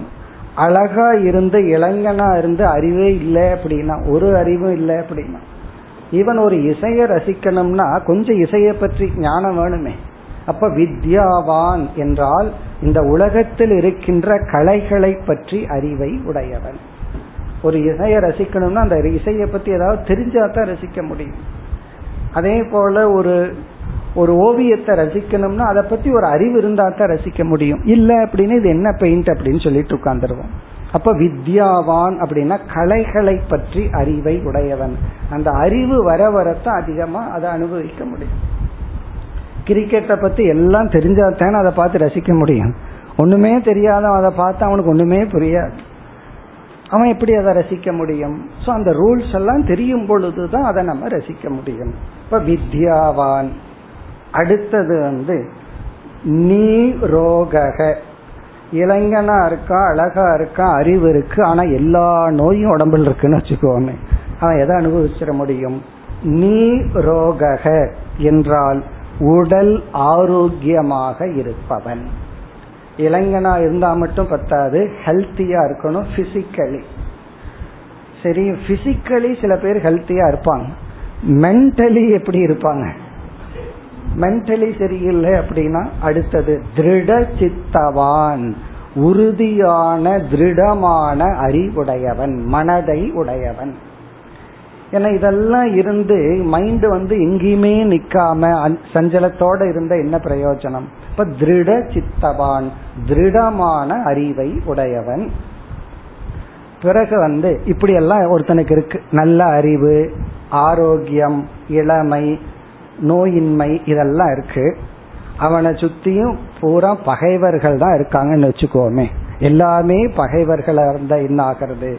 அழகா இருந்து இளைஞனா இருந்து அறிவே இல்லை அப்படின்னா ஒரு அறிவும் இல்லை அப்படின்னா. ஈவன் ஒரு இசையை ரசிக்கணும்னா கொஞ்சம் இசையை பற்றி ஞானம் வேணுமே. அப்ப வித்யாவான் என்றால் இந்த உலகத்தில் இருக்கின்ற கலைகளை பற்றி அறிவை உடையவன். ஒரு இசையை ரசிக்கணும்னா அந்த இசையை பத்தி ஏதாவது தெரிஞ்சா தான் ரசிக்க முடியும். அதே போல ஒரு ஒரு ஓவியத்தை ரசிக்கணும்னா அதை பத்தி ஒரு அறிவு இருந்தா தான் ரசிக்க முடியும். இல்ல அப்படின்னு இது என்ன பெயிண்ட் அப்படின்னு சொல்லிட்டு உட்கார்ந்துருவோம். அப்ப வித்யாவான் அப்படின்னா கலைகளை பற்றி அறிவை உடையவன். அந்த அறிவு வர வரத்தான் அதிகமா அதை அனுபவிக்க முடியும். கிரிக்கெட்டை பத்தி எல்லாம் தெரிஞ்சாத்தானே அதை பார்த்து ரசிக்க முடியும். ஒண்ணுமே தெரியாத அதை பார்த்து அவனுக்கு ஒண்ணுமே புரியாது. அவன் எப்படி அதை ரசிக்க முடியும்? ஸோ அந்த ரூல்ஸ் எல்லாம் தெரியும் பொழுதுதான் அதை நம்ம ரசிக்க முடியும். இப்ப வித்யாவான். அடுத்தது வந்து நீ ரோகக இளைஞனா இருக்கா அழகா இருக்கா அறிவு இருக்கு ஆனா எல்லா நோயும் உடம்புல இருக்குன்னு வச்சுக்கோமே. அவன் எதை அனுபவிச்சிட முடியும்? நீ ரோகக என்றால் உடல் ஆரோக்கியமாக இருப்பவன். இளைஞனா இருந்தா மட்டும் பத்தாது ஹெல்த்தியா இருக்கணும் பிசிக்கலி சரி பிசிக்கலி சில பேர் ஹெல்த்தியா இருப்பாங்க. மென்டலி எப்படி இருப்பாங்க? மென்டலி சரியில்லை அப்படின்னா அடுத்தது திருட சித்தவான் உறுதியான திருடமான அறிவுடையவன் மனதை உடையவன். ஏன்னா இதெல்லாம் இருந்து மைண்ட் வந்து எங்கேயுமே நிக்காம சஞ்சலத்தோட இருந்த என்ன பிரயோஜனம்? இப்ப திருட சித்தவான் திருடமான அறிவை உடையவன். பிறகு வந்து இப்படி எல்லாம் ஒருத்தனுக்கு இருக்கு. நல்ல அறிவு ஆரோக்கியம் இளமை நோயின்மை இதெல்லாம் இருக்கு. அவனை சுத்தியும் பூரா பகைவர்கள் தான் இருக்காங்கன்னு வச்சுக்கோமே. எல்லாமே பகைவர்களா இருந்தா என்ன ஆகிறது?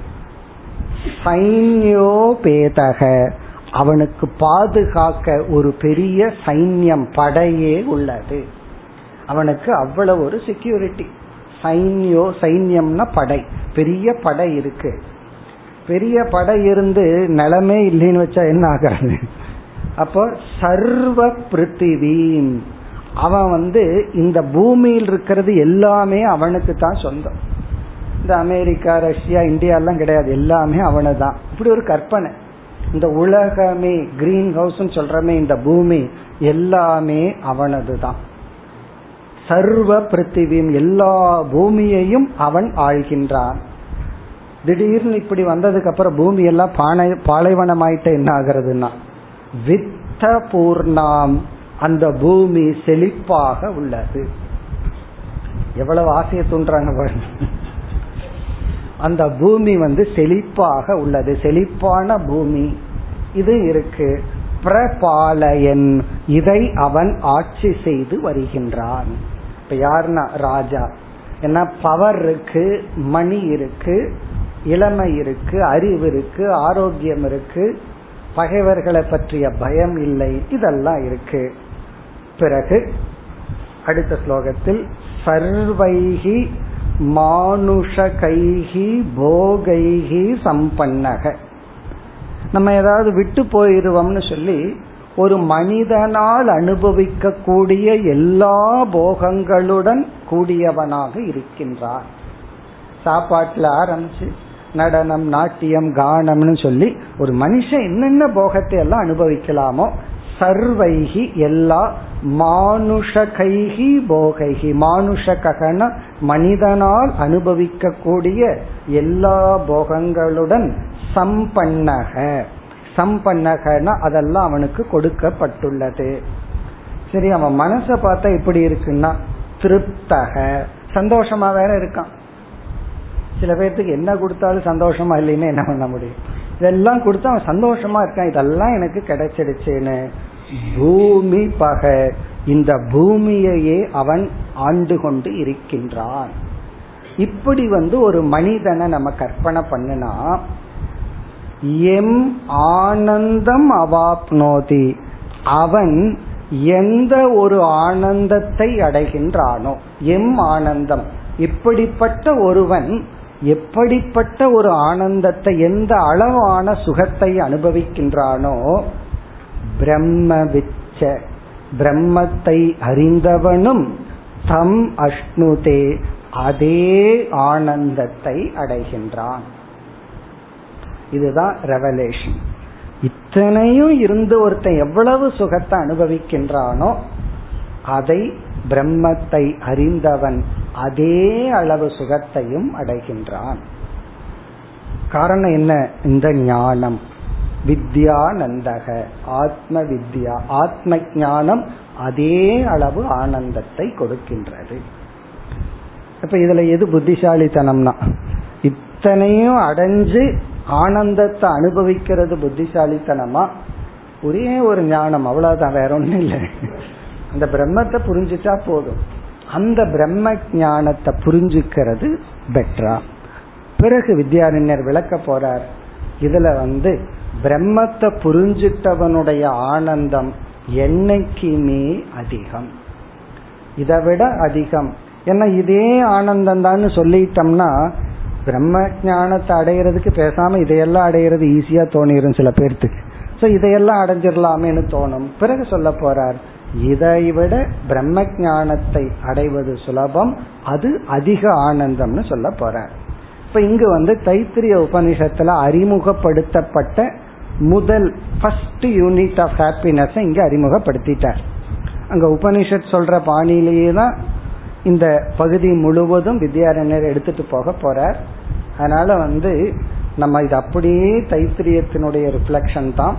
சைன்யோ பேதக. அவனுக்கு பாதுகாக்க ஒரு பெரிய சைன்யம் படையே உள்ளது. அவனுக்கு அவ்வளவு ஒரு செக்யூரிட்டி சைன்யோ சைன்யம்னா படை. பெரிய படை இருக்கு. பெரிய படை இருந்து நிலமே இல்லைன்னு வச்சா என்ன ஆகிறது? அப்போ சர்வ பிருத்திவீன். அவன் வந்து இந்த பூமியில் இருக்கிறது எல்லாமே அவனுக்கு தான் சொந்தம். இந்த அமெரிக்கா ரஷ்யா இந்தியாலாம் கிடையாது. எல்லாமே அவனு தான் இப்படி ஒரு கற்பனை. இந்த உலகமே கிரீன் ஹவுஸ் சொல்றமே இந்த பூமி எல்லாமே அவனது தான் சர்வ பிருத்திவியும் எல்லா பூமியையும் அவன் ஆழ்கின்றான் திடீர்னு இப்படி வந்ததுக்கு அப்புறம் பூமி எல்லாம் பானை பாலைவனமாயிட்ட என்ன ஆகுறதுன்னா வித்த பூர்ணாம் அந்த பூமி செழிப்பாக உள்ளது. எவ்வளவு ஆசையை தூண்டுறாங்க பாருங்க. அந்த பூமி வந்து செழிப்பாக உள்ளது. செழிப்பான பூமி. இது இருக்கு. பிரபாலயன். இதை அவன் ஆட்சி செய்து வருகின்றான். இப்ப யாருன்னா? ராஜா. ஏன்னா பவர் இருக்கு மணி இருக்கு இளமை இருக்கு அறிவு இருக்கு ஆரோக்கியம் இருக்கு. பகைவர்களை பற்றிய பயம் இல்லை. இதெல்லாம் இருக்கு. பிறகு அடுத்த ஸ்லோகத்தில் சர்வைகி மானுஷ கைகி போகைகி சம்பன்னக. நம்ம ஏதாவது விட்டு போயிருவோம்னு சொல்லி ஒரு மனிதனால் அனுபவிக்கக்கூடிய எல்லா போகங்களுடன் கூடியவனாக இருக்கின்றார். சாப்பாட்டில் ஆரம்பிச்சு நடனம் நாட்டியம் கானம்னு சொல்லி ஒரு மனுஷன் என்னென்ன போகத்தை எல்லாம் அனுபவிக்கலாமோ சர்வைகி எல்லா மானுஷ கைகி போகைகி மானுஷ ககன மனிதனால் அனுபவிக்கக்கூடிய எல்லா போகங்களுடன் சம்பன்னக. சம்பன்னகன அதெல்லாம் அவனுக்கு கொடுக்கப்பட்டுள்ளது. சரி அவன் மனச பார்த்தா எப்படி இருக்குன்னா திருப்தக. சந்தோஷமா வேற இருக்கான். சில பேர்த்துக்கு என்ன கொடுத்தாலும் சந்தோஷமா இல்லைன்னு என்ன பண்ண முடியும்? இதெல்லாம் கொடுத்தா அவன் சந்தோஷமா இருக்கான். இதெல்லாம் எனக்கு கிடைச்சிடுச்சுன்னு. பூமி பக இந்த பூமியையே அவன் ஆண்டு கொண்டு இருக்கின்றான். இப்படி வந்து ஒரு மனிதனை நம்ம கற்பனை பண்ணுனா எம் ஆனந்தம் அவாப்னோதி. அவன் எந்த ஒரு ஆனந்தத்தை அடைகின்றானோ எம் ஆனந்தம். இப்படிப்பட்ட ஒருவன் எப்படிப்பட்ட ஒரு ஆனந்தத்தை எந்த அளவான சுகத்தை அனுபவிக்கின்றானோ பிரம்மவிச்ச பிரம்மத்தை அறிந்தவனும் தம் அஷ்ணுதே அதே ஆனந்தத்தை அடைகின்றான். இதுதான் ரெவலேஷன் இத்தனையும் இருந்து ஒருத்தன் எவ்வளவு சுகத்தை அனுபவிக்கின்றானோ அதை பிரம்மத்தை அறிந்தவன் அதே அளவு சுகத்தையும் அடைகின்றான். காரணம் என்ன? இந்த ஞானம். வித்யானந்தக ஆத்ம வித்யா ஆத்ம ஞானம் அதே அளவு ஆனந்தத்தை கொடுக்கின்றது. இப்ப இதுல எது புத்திசாலித்தனம்னா இத்தனையும் அடைஞ்சு ஆனந்தத்தை அனுபவிக்கிறது புத்திசாலித்தனமா? ஒரே ஒரு ஞானம் அவ்வளவுதான் வேற ஒண்ணும் இல்லை. அந்த பிரம்மத்தை புரிஞ்சுட்டா போதும். அந்த பிரம்ம ஞானத்தை புரிஞ்சுக்கிறது பெட்ரா. பிறகு வித்யாரண்யர் விளக்க போறார் இதுல வந்து பிரம்மத்தை புரிஞ்சிட்டவனுடைய ஆனந்தம் என்னைக்குமே அதிகம். இதை விட அதிகம். ஏன்னா இதே ஆனந்தம் தான் சொல்லிட்டோம்னா பிரம்ம ஞானத்தை அடையிறதுக்கு பேசாம இதையெல்லாம் அடையிறது ஈஸியா தோணிடும் சில பேர்த்துக்கு. ஸோ இதையெல்லாம் அடைஞ்சிடலாமேன்னு தோணும். பிறகு சொல்ல போறார் இதை விட பிரம்ம ஞானத்தை அடைவது சுலபம் அது அதிக ஆனந்தம்னு சொல்ல போற. இப்ப இங்கு வந்து தைத்திரிய உபனிஷத்துல அறிமுகப்படுத்தப்பட்ட முதல் ஃபர்ஸ்ட் யூனிட் ஆஃப் ஹாப்பினஸ் இங்க அறிமுகப்படுத்திட்டார். அங்க உபனிஷத் சொல்ற பாணியிலேயே தான் இந்த பகுதி முழுவதும் வித்யாரண்யர் எடுத்துட்டு போக போறார். அதனால வந்து நம்ம இது அப்படியே தைத்திரியத்தினுடைய ரிஃப்ளெக்ஷன் தான்.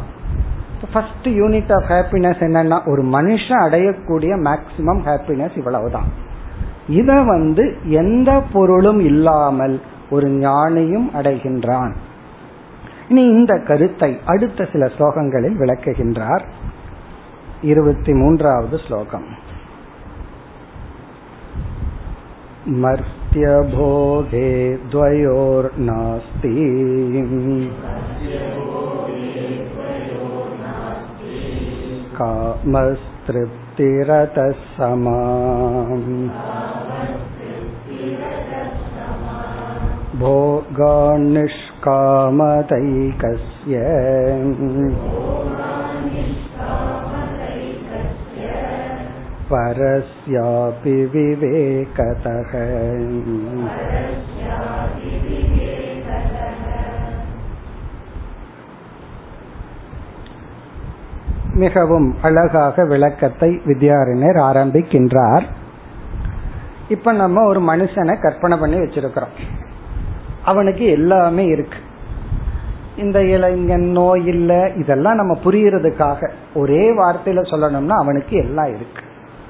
ஃபர்ஸ்ட் யூனிட் ஆஃப் ஹாப்பினஸ் என்னன்னா ஒரு மனுஷன் அடையக்கூடிய மேக்சிமம் ஹாப்பினஸ் இவ்வளவுதான் இத வந்து எந்த பொருளும் இல்லாமல் ஒரு ஞானியும் அடைகின்றான் இனி இந்த கருத்தை அடுத்த சில ஸ்லோகங்களில் விளக்குகின்றார் இருபத்தி மூன்றாவது ஸ்லோகம் मर्त्यभोगे द्वयोर्नास्ति कामस्तृप्तिरतः समा भोगान्निष्कामतैकस्य। परस्यापि विवेकतः। மிகவும் அழகாக விளக்கத்தை வித்யாரண்யர் ஆரம்பிக்கின்றார். இப்ப நம்ம ஒரு மனுஷனை கற்பனை பண்ணி வச்சிருக்கிறோம். அவனுக்கு எல்லாமே இருக்கு. இந்த இளைஞன் நோய் இல்ல இதெல்லாம் நம்ம புரியறதுக்காக ஒரே வார்த்தையில சொல்லணும்னா அவனுக்கு எல்லாம் இருக்கு.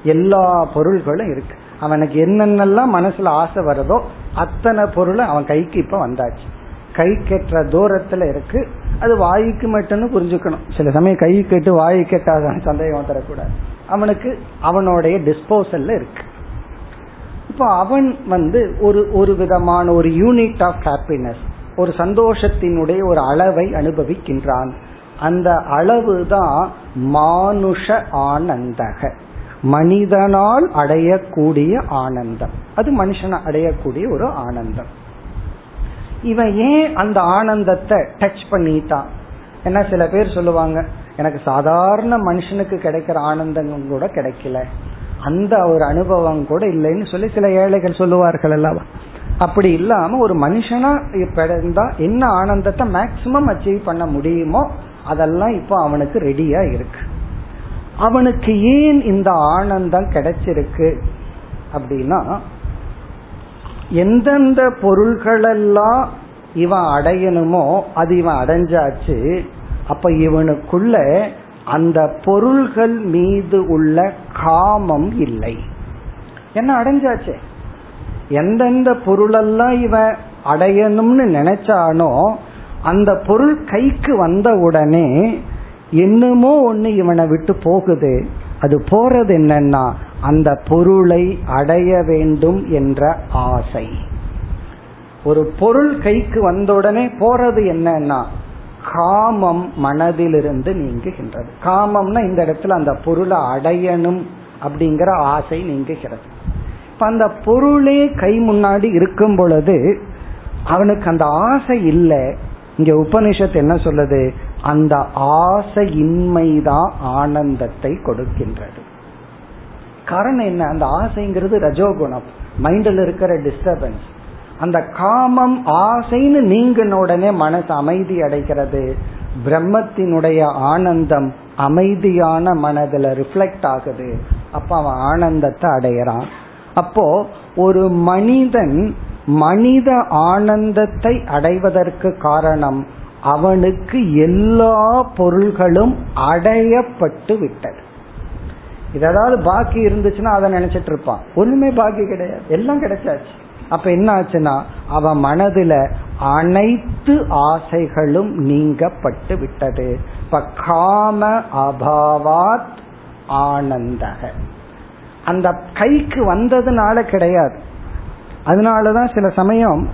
எல்லா பொருள்களும் இருக்கு. அவனுக்கு என்னென்னலாம் மனசுல ஆசை வருதோ அத்தனை பொருளும் அவன் கைக்கு இப்ப வந்தாச்சு. கை கெட்டுற தூரத்துல இருக்கு. அது வாய்க்கு மட்டும்னு புரிஞ்சுக்கணும். சில சமயம் கை கெட்டு வாய் கெட்டாதான் சந்தேகம் தரக்கூடாது. அவனுக்கு அவனுடைய டிஸ்போசல்ல இருக்கு. இப்போ அவன் வந்து ஒரு ஒரு விதமான ஒரு யூனிட் ஆஃப் ஹாப்பினஸ் ஒரு சந்தோஷத்தினுடைய ஒரு அளவை அனுபவிக்கின்றான். அந்த அளவு தான் மானுஷ ஆனந்தக. மனிதனால் அடையக்கூடிய ஆனந்தம். அது மனுஷன் அடையக்கூடிய ஒரு ஆனந்தம். இவன் ஏன் அந்த ஆனந்தத்தை டச் பண்ணிட்டான் ஏன்னா சில பேர் சொல்லுவாங்க எனக்கு சாதாரண மனுஷனுக்கு கிடைக்கிற ஆனந்தம் கூட கிடைக்கல. அந்த ஒரு அனுபவம் கூட இல்லைன்னு சொல்லி சில ஏழைகள் சொல்லுவார்கள் அல்லவா? அப்படி இல்லாம ஒரு மனுஷனா பிறந்தா என்ன ஆனந்தத்தை மேக்சிமம் அச்சீவ் பண்ண முடியுமோ அதெல்லாம் இப்போ அவனுக்கு ரெடியா இருக்கு. அவனுக்கு ஏன் இந்த ஆனந்தம் கிடைச்சிருக்கு அப்படின்னா எந்தெந்த பொருள்களெல்லாம் இவன் அடையணுமோ அது இவன் அடைஞ்சாச்சு அப்ப இவனுக்குள்ள அந்த பொருள்கள் மீது உள்ள காமம் இல்லை. என்ன அடைஞ்சாச்சு? எந்தெந்த பொருளெல்லாம் இவன் அடையணும்னு நினைச்சானோ அந்த பொருள் கைக்கு வந்த உடனே என்னமோ ஒண்ணு இவனை விட்டு போகுது. அது போறது என்னன்னா அந்த பொருளை அடைய வேண்டும் என்ற ஆசை. ஒரு பொருள் கைக்கு வந்தவுடனே போறது என்னன்னா காமம் மனதிலிருந்து நீங்குகின்றது. காமம்னா இந்த இடத்துல அந்த பொருளை அடையணும் அப்படிங்கிற ஆசை நீங்குகிறது. இப்ப அந்த பொருளே கை முன்னாடி இருக்கும் பொழுது அவனுக்கு அந்த ஆசை இல்லை. இங்க உபனிஷத்து என்ன சொல்லுது? அந்த ஆசையின்மைதான் ஆனந்தத்தை கொடுக்கின்றது. காரணம் என்ன? அந்த ஆசைங்கிறது ரஜோகுணம். மைண்டில் இருக்கிற டிஸ்டர்பன்ஸ் அந்த காமம் ஆசைன்னு நீங்கின உடனே மனசு அமைதி அடைகிறது. பிரம்மத்தினுடைய ஆனந்தம் அமைதியான மனதில் ரிஃப்ளெக்ட் ஆகுது. அப்ப அவன் ஆனந்தத்தை அடையிறான். அப்போ ஒரு மனிதன் மனித ஆனந்தத்தை அடைவதற்கு காரணம் அவனுக்கு எல்லா பொருள்களும் அடையப்பட்டு விட்டது. ஏதாவது பாக்கி இருந்துச்சுன்னா அதை நினைச்சிட்டு இருப்பான். ஒண்ணுமே பாக்கி கிடையாது. எல்லாம் கிடைச்சாச்சு. அப்ப என்ன ஆச்சுன்னா அவன் மனதுல அனைத்து ஆசைகளும் நீங்கப்பட்டு விட்டது. இப்ப காம அபாவாத் ஆனந்தக. அந்த கைக்கு வந்ததுனால கிடையாது. அதனாலதான் சில சமயம்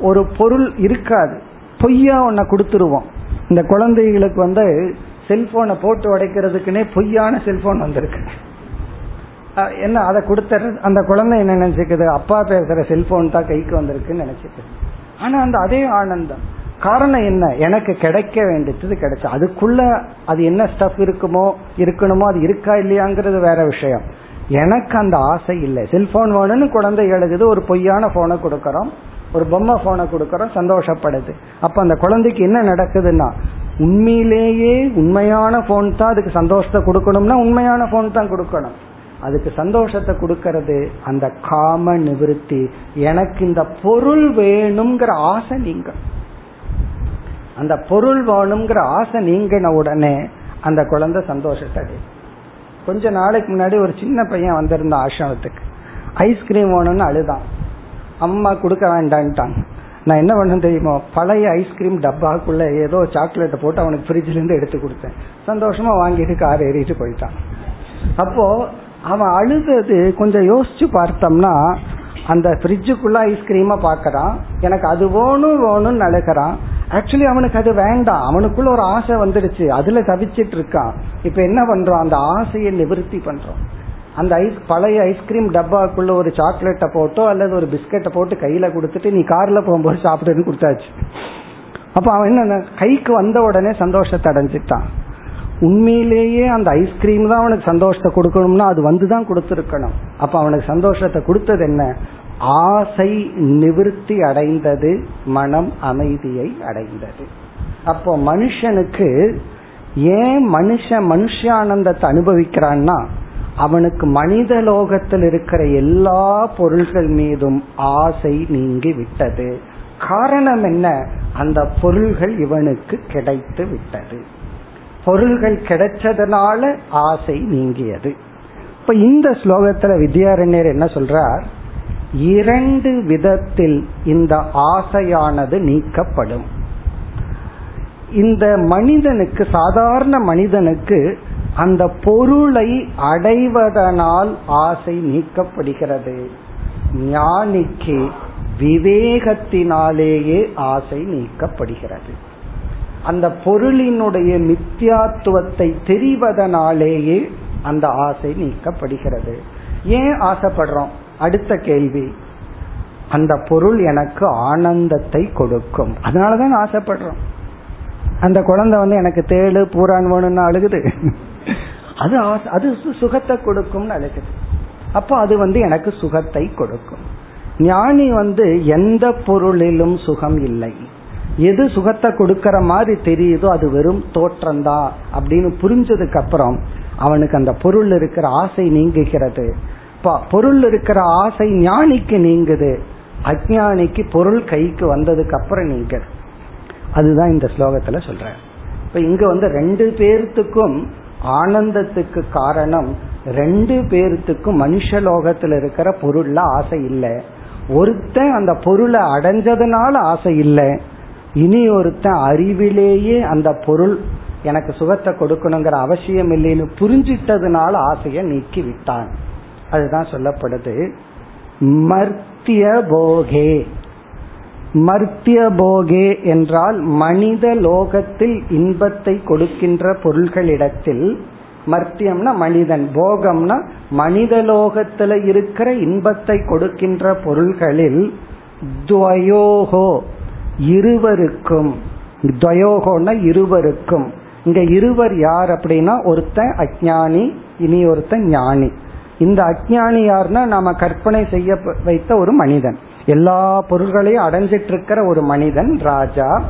ஒரு பொருள் இருக்காது. பொய்யா ஒன்ன கொடுத்துருவோம். இந்த குழந்தைகளுக்கு வந்து செல்போனை போட்டு உடைக்கிறதுக்குன்னே பொய்யான செல்போன் வந்திருக்கு. என்ன அதை கொடுத்த அந்த குழந்தை என்ன நினைச்சுக்குது? அப்பா பேசுற செல்போன் தான் கைக்கு வந்திருக்குன்னு நினைச்சுக்குது. ஆனா அந்த அதே ஆனந்தம். காரணம் என்ன? எனக்கு கிடைக்க வேண்டியது கிடைச்சு அதுக்குள்ள அது என்ன ஸ்டஃப் இருக்குமோ இருக்கணுமோ அது இருக்கா இல்லையாங்கிறது வேற விஷயம். எனக்கு அந்த ஆசை இல்லை. செல்போன் வேணும்னு குழந்தை எழுதுது ஒரு பொய்யான போனை கொடுக்கறோம். ஒரு பொம்மை போனை கொடுக்கறோம் சந்தோஷப்படுது. அப்ப அந்த குழந்தைக்கு என்ன நடக்குதுன்னா உண்மையிலேயே உண்மையான போன் தான் அதுக்கு சந்தோஷத்தை கொடுக்கணும்னா உண்மையான போன் தான் கொடுக்கணும். அதுக்கு சந்தோஷத்தை கொடுக்கறது அந்த காம நிவிருத்தி. எனக்கு இந்த பொருள் வேணுங்கிற ஆசை நீங்க. அந்த பொருள் வேணுங்கிற ஆசை நீங்கின உடனே அந்த குழந்தை சந்தோஷத்தை அடையும். கொஞ்ச நாளைக்கு முன்னாடி ஒரு சின்ன பையன் வந்திருந்த ஆசிரமத்துக்கு. ஐஸ்கிரீம் வேணும்னு அழுதான். அம்மா கொடுக்க வேண்டான்ட்டாங்க நான் என்ன பண்ண தெரியுமோ? பழைய ஐஸ்கிரீம் டப்பாக்குள்ள ஏதோ சாக்லேட்டை போட்டு அவனுக்கு ஃப்ரிட்ஜ்ல இருந்து எடுத்து கொடுத்தேன். சந்தோஷமா வாங்கிட்டு கார் ஏறிட்டு போயிட்டான். அப்போ அவன் அழுதது கொஞ்சம் யோசிச்சு பார்த்தோம்னா அந்த ஃப்ரிட்ஜுக்குள்ள ஐஸ்கிரீமை பார்க்கறான். எனக்கு அது வேணும் வேணும்னு அழுகிறான் ஆக்சுவலி அவனுக்கு அது வேண்டாம். அவனுக்குள்ள ஒரு ஆசை வந்துடுச்சு. அதுல தவிச்சிட்டு இருக்கான். இப்ப என்ன பண்றோம்? அந்த ஆசையை நிவர்த்தி பண்றோம். அந்த ஐஸ் பழைய ஐஸ்கிரீம் டப்பாக்குள்ள ஒரு சாக்லேட்டை போட்டோ அல்லது ஒரு பிஸ்கட்டை போட்டு கையில கொடுத்துட்டு நீ கார்ல போகும்போது சாப்பிடுன்னு கொடுத்தாச்சு. அப்ப அவன் என்ன கைக்கு வந்த உடனே சந்தோஷத்தை அடைஞ்சிட்டான். உண்மையிலேயே அந்த ஐஸ்கிரீம் தான் அவனுக்கு சந்தோஷத்தை கொடுக்கணும்னா அது வந்து தான் கொடுத்துருக்கணும். அப்ப அவனுக்கு சந்தோஷத்தை கொடுத்தது என்ன? ஆசை நிவிருத்தி அடைந்தது மனம் அமைதியை அடைந்தது. அப்போ மனுஷனுக்கு ஏன் மனுஷன் மனுஷானந்தத்தை அனுபவிக்கிறான்னா அவனுக்கு மனித லோகத்தில் இருக்கிற எல்லா பொருள்கள் மீதும் ஆசை நீங்கி விட்டது. காரணம் என்ன? அந்த பொருள்கள் இவனுக்கு கிடைத்து விட்டது. பொருள்கள் கிடைச்சதுனால ஆசை நீங்கியது. இப்ப இந்த ஸ்லோகத்துல வித்யாரண்யர் என்ன சொல்றார்? இரண்டு விதத்தில் இந்த ஆசையானது நீக்கப்படும். இந்த மனிதனுக்கு சாதாரண மனிதனுக்கு அந்த பொருளை அடைவதனால் ஆசை நீக்கப்படுகிறது. ஞானிக்கு விவேகத்தினாலேயே ஆசை நீக்கப்படுகிறது. அந்த பொருளினுடைய நித்தியாத்துவத்தை தெரிவதனாலேயே அந்த ஆசை நீக்கப்படுகிறது. ஏன் ஆசைப்படுறோம்? அடுத்த கேள்வி. அந்த பொருள் எனக்கு ஆனந்தத்தை கொடுக்கும். அதனாலதான் ஆசைப்படுறோம். அந்த குழந்தை வந்து எனக்கு தேடு பூரான் வேணும்னு அழுகுது. அது அது சுகத்தை கொடுக்கும்னு அழைக்குது அப்போ அது வந்து எனக்கு சுகத்தை கொடுக்கும். ஞானி வந்து எந்த பொருளிலும் சுகம் இல்லை. எது சுகத்தை கொடுக்கற மாதிரி தெரியுதோ அது வெறும் தோற்றம்தான் அப்படின்னு புரிஞ்சதுக்கு அப்புறம் அவனுக்கு அந்த பொருள் இருக்கிற ஆசை நீங்குகிறது. பொருள் இருக்கிற ஆசை ஞானிக்கு நீங்குது. அஜானிக்கு பொருள் கைக்கு வந்ததுக்கு அப்புறம் நீங்குது. அதுதான் இந்த ஸ்லோகத்துல சொல்ற இப்ப இங்க வந்து ரெண்டு பேர்த்துக்கும் ஆனந்தத்துக்கு காரணம் ரெண்டு பேர்த்துக்கும் மனுஷலோகத்துல இருக்கிற பொருள்ல ஆசை இல்லை. ஒருத்தன் அந்த பொருளை அடைஞ்சதுனால ஆசை இல்லை. இனி ஒருத்தன் அறிவிலேயே அந்த பொருள் எனக்கு சுகத்தை கொடுக்கணுங்கிற அவசியம் இல்லைன்னு புரிஞ்சிட்டதுனால ஆசையை நீக்கி விட்டான் அதுதான் சொல்லப்படுது மர்த்திய போகே. மர்த்திய போகே என்றால் மனித லோகத்தில் இன்பத்தை கொடுக்கின்ற பொருள்களிடத்தில் மர்த்தியம்னா மனிதன் போகம்னா மனித லோகத்துல இருக்கிற இன்பத்தை கொடுக்கின்ற பொருள்களில் துவயோகோ இருவருக்கும் துவயோகோன்னா இருவருக்கும். இங்க இருவர் யார் அப்படின்னா ஒருத்தன் அஜானி இனி ஒருத்தன் ஞானி. இந்த அஜானி யாருன்னா நாம கற்பனை செய்ய வைத்த ஒரு மனிதன். எல்லா பொருள்களையும் அடைஞ்சிட்டு இருக்கிற ஒரு மனிதன் ராஜா.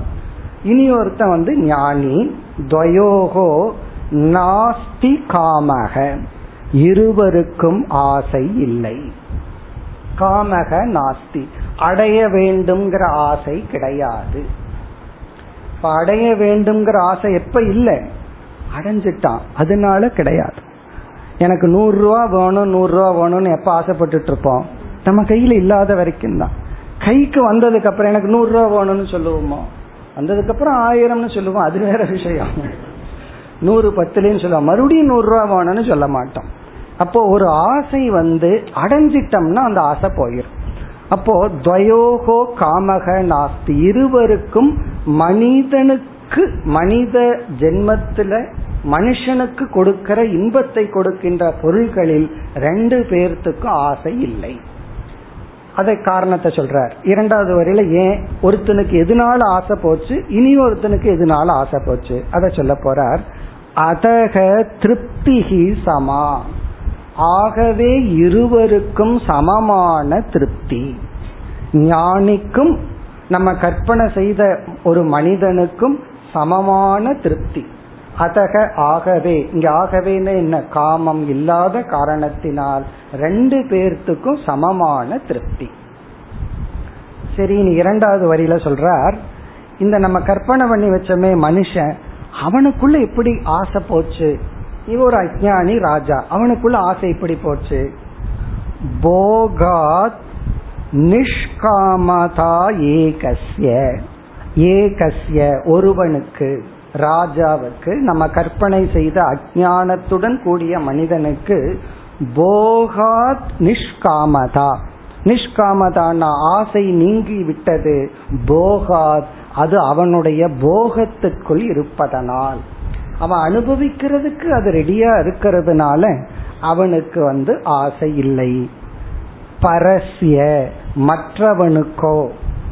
இனி ஒருத்தன் வந்து ஞானி. துவயோகோ நாஸ்தி காமக. இருவருக்கும் ஆசை இல்லை. காமக நாஸ்தி. அடைய வேண்டும்ங்கிற ஆசை கிடையாது. அடைய வேண்டும்ங்கிற ஆசை எப்ப இல்லை? அடைஞ்சிட்டான். அதனால கிடையாது. எனக்கு நூறு ரூபா வேணும் நூறு ரூபா வேணும்னு எப்ப ஆசைப்பட்டு இருப்போம்? நம்ம கையில இல்லாத வரைக்கும் தான். கைக்கு வந்ததுக்கு அப்புறம் எனக்கு நூறு ரூபா வேணும்னு சொல்லுவோமோ? வந்ததுக்கு அப்புறம் ஆயிரம்னு சொல்லுவோம். அது வேற விஷயம். நூறு பத்துலன்னு சொல்லுவோம். மறுபடியும் நூறு ரூபா வேணும்னு சொல்ல மாட்டோம். அப்போ ஒரு ஆசை வந்து அடைஞ்சிட்டோம்னா அந்த ஆசை போயிடும் அப்போ துவயோகோ காமக நாஸ்தி. இருவருக்கும் மனிதனுக்கு மனித ஜென்மத்துல மனுஷனுக்கு கொடுக்கிற இன்பத்தை கொடுக்கின்ற பொருள்களில் ரெண்டு பேர்த்துக்கும் ஆசை இல்லை. அதை காரணத்தை சொல்றார். இரண்டாவது வரையில ஏன் ஒருத்தனுக்கு எதனால ஆசை போச்சு இனி ஒருத்தனுக்கு எதனால ஆசை போச்சு அதை சொல்ல போறார். அதக திருப்திகி சமா. ஆகவே இருவருக்கும் சமமான திருப்தி. ஞானிக்கும் நம்ம கற்பனை செய்த ஒரு மனிதனுக்கும் சமமான திருப்தி. அதக ஆகவே. இங்க ஆகவேன்னு என்ன? காமம் இல்லாத காரணத்தினால் ரெண்டு பேர்த்துக்கும் சமமான திருப்தி. சரி நீ இரண்டாவது வரியில சொல்றார் இந்த நம்ம கற்பனை பண்ணி வச்சோமே மனுஷன் அவனுக்குள்ள எப்படி ஆசை போச்சு? இவ ஒரு அஜானி ராஜா அவனுக்குள்ள ஆசை இப்படி போச்சு? போகாத் நிஷ்காமதா ஏகஸ்ய. ஏகசிய ஒருவனுக்கு. ராஜாவுக்கு நம்ம கற்பனை செய்த அஜானத்துடன் கூடிய மனிதனுக்கு போகாத் நிஷ்காமதா. நிஷ்காமதான ஆசை நீங்கி விட்டது. போகாத் அது அவனுடைய போகத்துக்குள் இருப்பதனால். அவன் அனுபவிக்கிறதுக்கு அது ரெடியா இருக்கிறதுனால அவனுக்கு வந்து ஆசை இல்லை. பரஸ்ய மற்றவனுக்கோ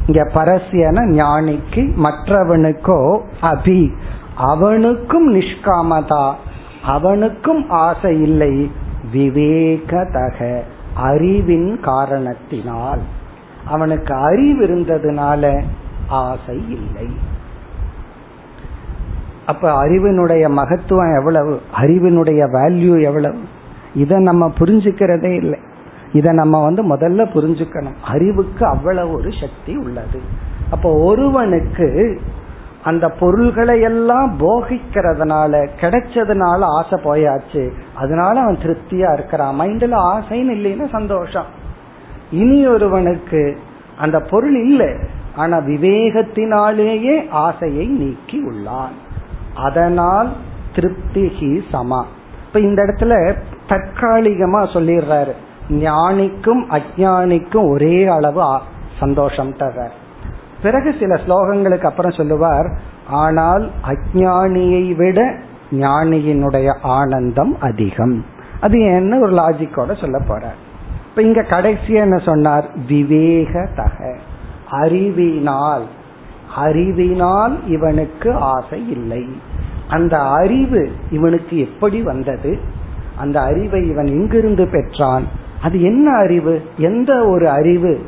இங்க பரஸ்யன ஞானிக்கு மற்றவனுக்கோ அபி. அவனுக்கும் நிஷ்காமதா. அவனுக்கும் ஆசை இல்லை. விவேகதக. அறிவின் காரணத்தினால். அவனுக்கு அறிவு இருந்ததுனால ஆசை இல்லை. அப்ப அறிவினுடைய மகத்துவம் எவ்வளவு? அறிவினுடைய வேல்யூ எவ்வளவு? இதை நம்ம புரிஞ்சுக்கிறதே இல்லை. இதை நம்ம வந்து முதல்ல புரிஞ்சுக்கணும். அறிவுக்கு அவ்வளவு ஒரு சக்தி உள்ளது. அப்போ ஒருவனுக்கு அந்த பொருள்களை எல்லாம் போகிக்கிறதுனால கிடைச்சதுனால ஆசை போயாச்சு. அதனால அவன் திருப்தியா இருக்கிறான். மைண்ட்ல ஆசைன்னு இல்லைன்னா சந்தோஷம். இனி ஒருவனுக்கு அந்த பொருள் இல்லை. ஆனா விவேகத்தினாலேயே ஆசையை நீக்கி உள்ளான். அதனால் திருப்திகி சமா. இப்ப இந்த இடத்துல தற்காலிகமா சொல்லிடுறாரு. ஞானிக்கும் அஜானிக்கும் ஒரே அளவு சந்தோஷம் தர பிறகு சில ஸ்லோகங்களுக்கு அப்புறம் சொல்லுவார் ஆனால் அஜானியை விட ஞானியினுடைய ஆனந்தம் அதிகம். அது என்ன ஒரு லாஜிக்கோட சொல்ல போற. இப்ப இங்க கடைசி என்ன சொன்னார்? விவேக தக அறிவினால் அறிவினால் இவனுக்கு ஆசை இல்லை. அந்த அறிவு இவனுக்கு எப்படி வந்தது? அந்த அறிவை இவன் எங்கிருந்து பெற்றான்? அது என்ன அறிவு? எந்த ஒரு அறிவு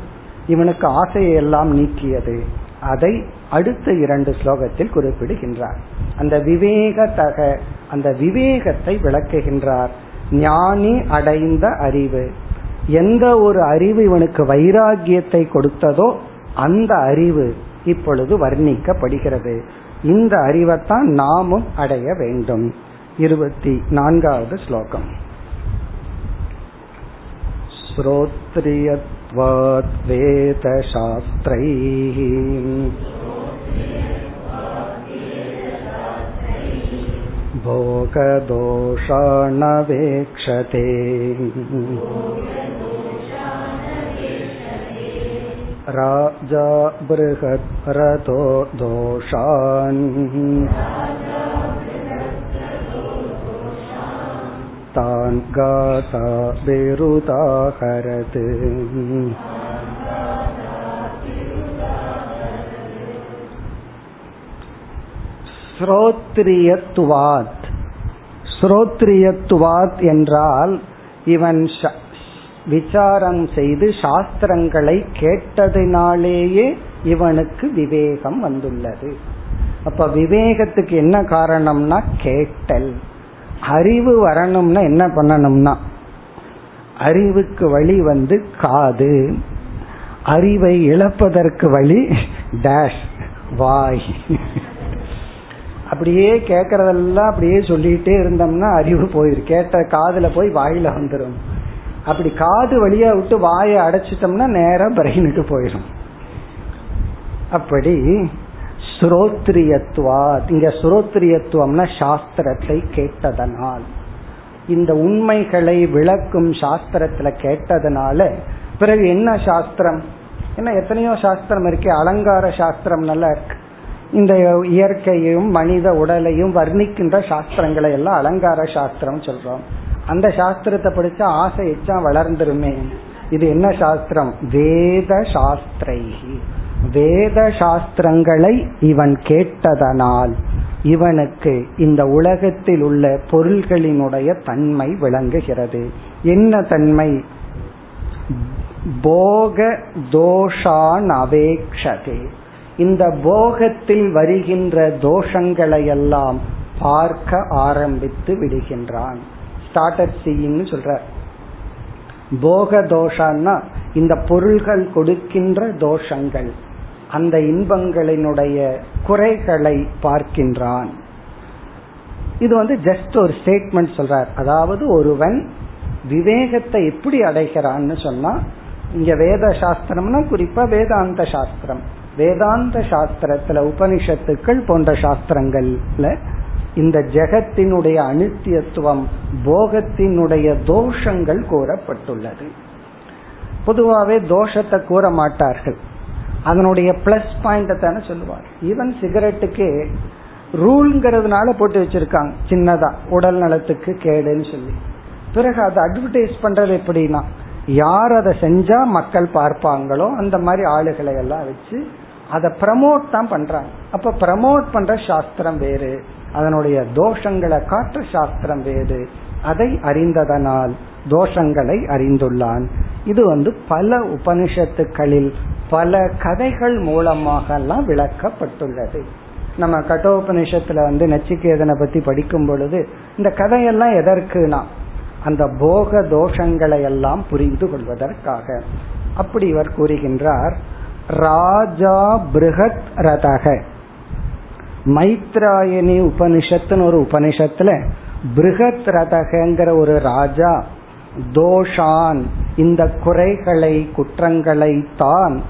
இவனுக்கு ஆசையை எல்லாம் நீக்கியது? அதை அடுத்த இரண்டு ஸ்லோகத்தில் குறிப்பிடுகின்றார். அந்த விவேகத்தக அந்த விவேகத்தை விளக்குகின்றார். ஞானி அடைந்த அறிவு. எந்த ஒரு அறிவு இவனுக்கு வைராகியத்தை கொடுத்ததோ அந்த அறிவு இப்பொழுது வர்ணிக்கப்படுகிறது. இந்த அறிவைத்தான் நாமும் அடைய வேண்டும். இருபத்தி நான்காவது ஸ்லோகம். श्रोत्रियत्वात् वेदशास्त्रैः भोगदोषाणवेक्षते राजा बृहद्रतो दोषान् तान् गाता विरुदाहरत् ஸ்ரோத்ரியத்துவாத் ஸ்ரோத்ரியத்துவாத் என்றால் இவன் விசாரம் செய்து சாஸ்திரங்களை கேட்டதினாலேயே இவனுக்கு விவேகம் வந்துள்ளது அப்ப விவேகத்துக்கு என்ன காரணம்னா கேட்டல் அறிவு வரணும்னா என்ன பண்ணணும்னா அறிவுக்கு வழி வந்து காது. அறிவை இழப்பதற்கு வழி டேஷ் வாய். அப்படியே கேட்கறதெல்லாம் அப்படியே சொல்லிட்டே இருந்தோம்னா அறிவு போயிரு. கேட்ட காதுல போய் வாயில வந்துடும் அப்படி காது வழியா விட்டு வாயை அடைச்சிட்டோம்னா நேரம் பிரெயினுக்கு போயிடும் அப்படி சுரோத்ரியத்துவா இங்க சுரோத்ரியத்துவம்னா சாஸ்திரத்தை கேட்டதனால். இந்த உண்மைகளை விளக்கும் சாஸ்திரத்துல கேட்டதனால பிறகு என்ன சாஸ்திரம்? என்ன எத்தனையோ சாஸ்திரம் இருக்கு அலங்கார சாஸ்திரம் நல்லா இருக்கு. இந்த இயற்கையும் மனித உடலையும் வர்ணிக்கின்ற சாஸ்திரங்களை எல்லாம் அலங்கார சாஸ்திரம் சொல்றோம். அந்த சாஸ்திரத்தை படிச்சா ஆசை எச்சா வளர்ந்துருமே இது என்ன சாஸ்திரம்? வேத சாஸ்திரைகி. வேத சாஸ்திரங்களை இவன் கேட்டதனால் இவனுக்கு இந்த உலகத்தில் உள்ள பொருள்களினுடைய தன்மை விளங்குகிறது. என்ன தன்மை? போக தோஷான் அவேக்ஷதே இந்த போகத்தில் வருகின்ற தோஷங்களை எல்லாம் பார்க்க ஆரம்பித்து விடுகின்றான். ஸ்டார்டர் சீயிங்னு சொல்ற போக தோஷான்னா இந்த பொருள்கள் கொடுக்கின்ற தோஷங்கள் அந்த இன்பங்களினுடைய குறைகளை பார்க்கின்றான். இது வந்து ஜஸ்ட் ஒரு ஸ்டேட்மெண்ட் சொல்றார். அதாவது ஒருவன் விவேகத்தை எப்படி அடைகிறான்னு சொன்னா இங்க வேத சாஸ்திரம்னா குறிப்பா வேதாந்த சாஸ்திரம். வேதாந்த சாஸ்திரத்துல உபனிஷத்துக்கள் போன்ற சாஸ்திரங்கள்ல இந்த ஜெகத்தினுடைய அனித்தியத்துவம் போகத்தினுடைய தோஷங்கள் கூறப்பட்டுள்ளது. பொதுவாகவே தோஷத்தை கூற மாட்டார்கள். அதனுடைய பிளஸ் பாயிண்ட் தானே சொல்லுவார். ஈவன் சிகரெட்டுக்கு ரூல்ங்கிறதுனால போட்டு வச்சிருக்காங்க சின்னதா. உடல் நலத்துக்கு கேடுன்னு சொல்லி. பிறகு அதை அட்வர்டைஸ் பண்றது எப்படின்னா யார் அதை செஞ்சா மக்கள் பார்ப்பாங்களோ அந்த மாதிரி ஆளுகளை எல்லாம் வச்சு அதை ப்ரமோட் தான் பண்றாங்க. அப்ப ப்ரமோட் பண்ற சாஸ்திரம் வேறு. அதனுடைய தோஷங்களை காற்று சாஸ்திரம் வேறு. அதை அறிந்ததனால் தோஷங்களை அறிந்துள்ளான். இது வந்து பல உபனிஷத்துக்களில் பல கதைகள் மூலமாக எல்லாம் விளக்கப்பட்டுள்ளது. நம்ம கட்டோபனிஷத்துல வந்து நச்சிகேதனை பத்தி படிக்கும் பொழுது இந்த கதையெல்லாம் எதற்குனா அந்த போக தோஷங்களை எல்லாம் புரிந்து கொள்வதற்காக. அப்படி இவர் கூறுகின்றார் ராஜா பிருகத் ரதக. மைத்ராயணி உபனிஷத்துன்னு ஒரு உபனிஷத்துல பிருகத் ரதகங்கிற ஒரு ராஜா தோஷான் இந்த குறைகளை குற்றங்களை தான்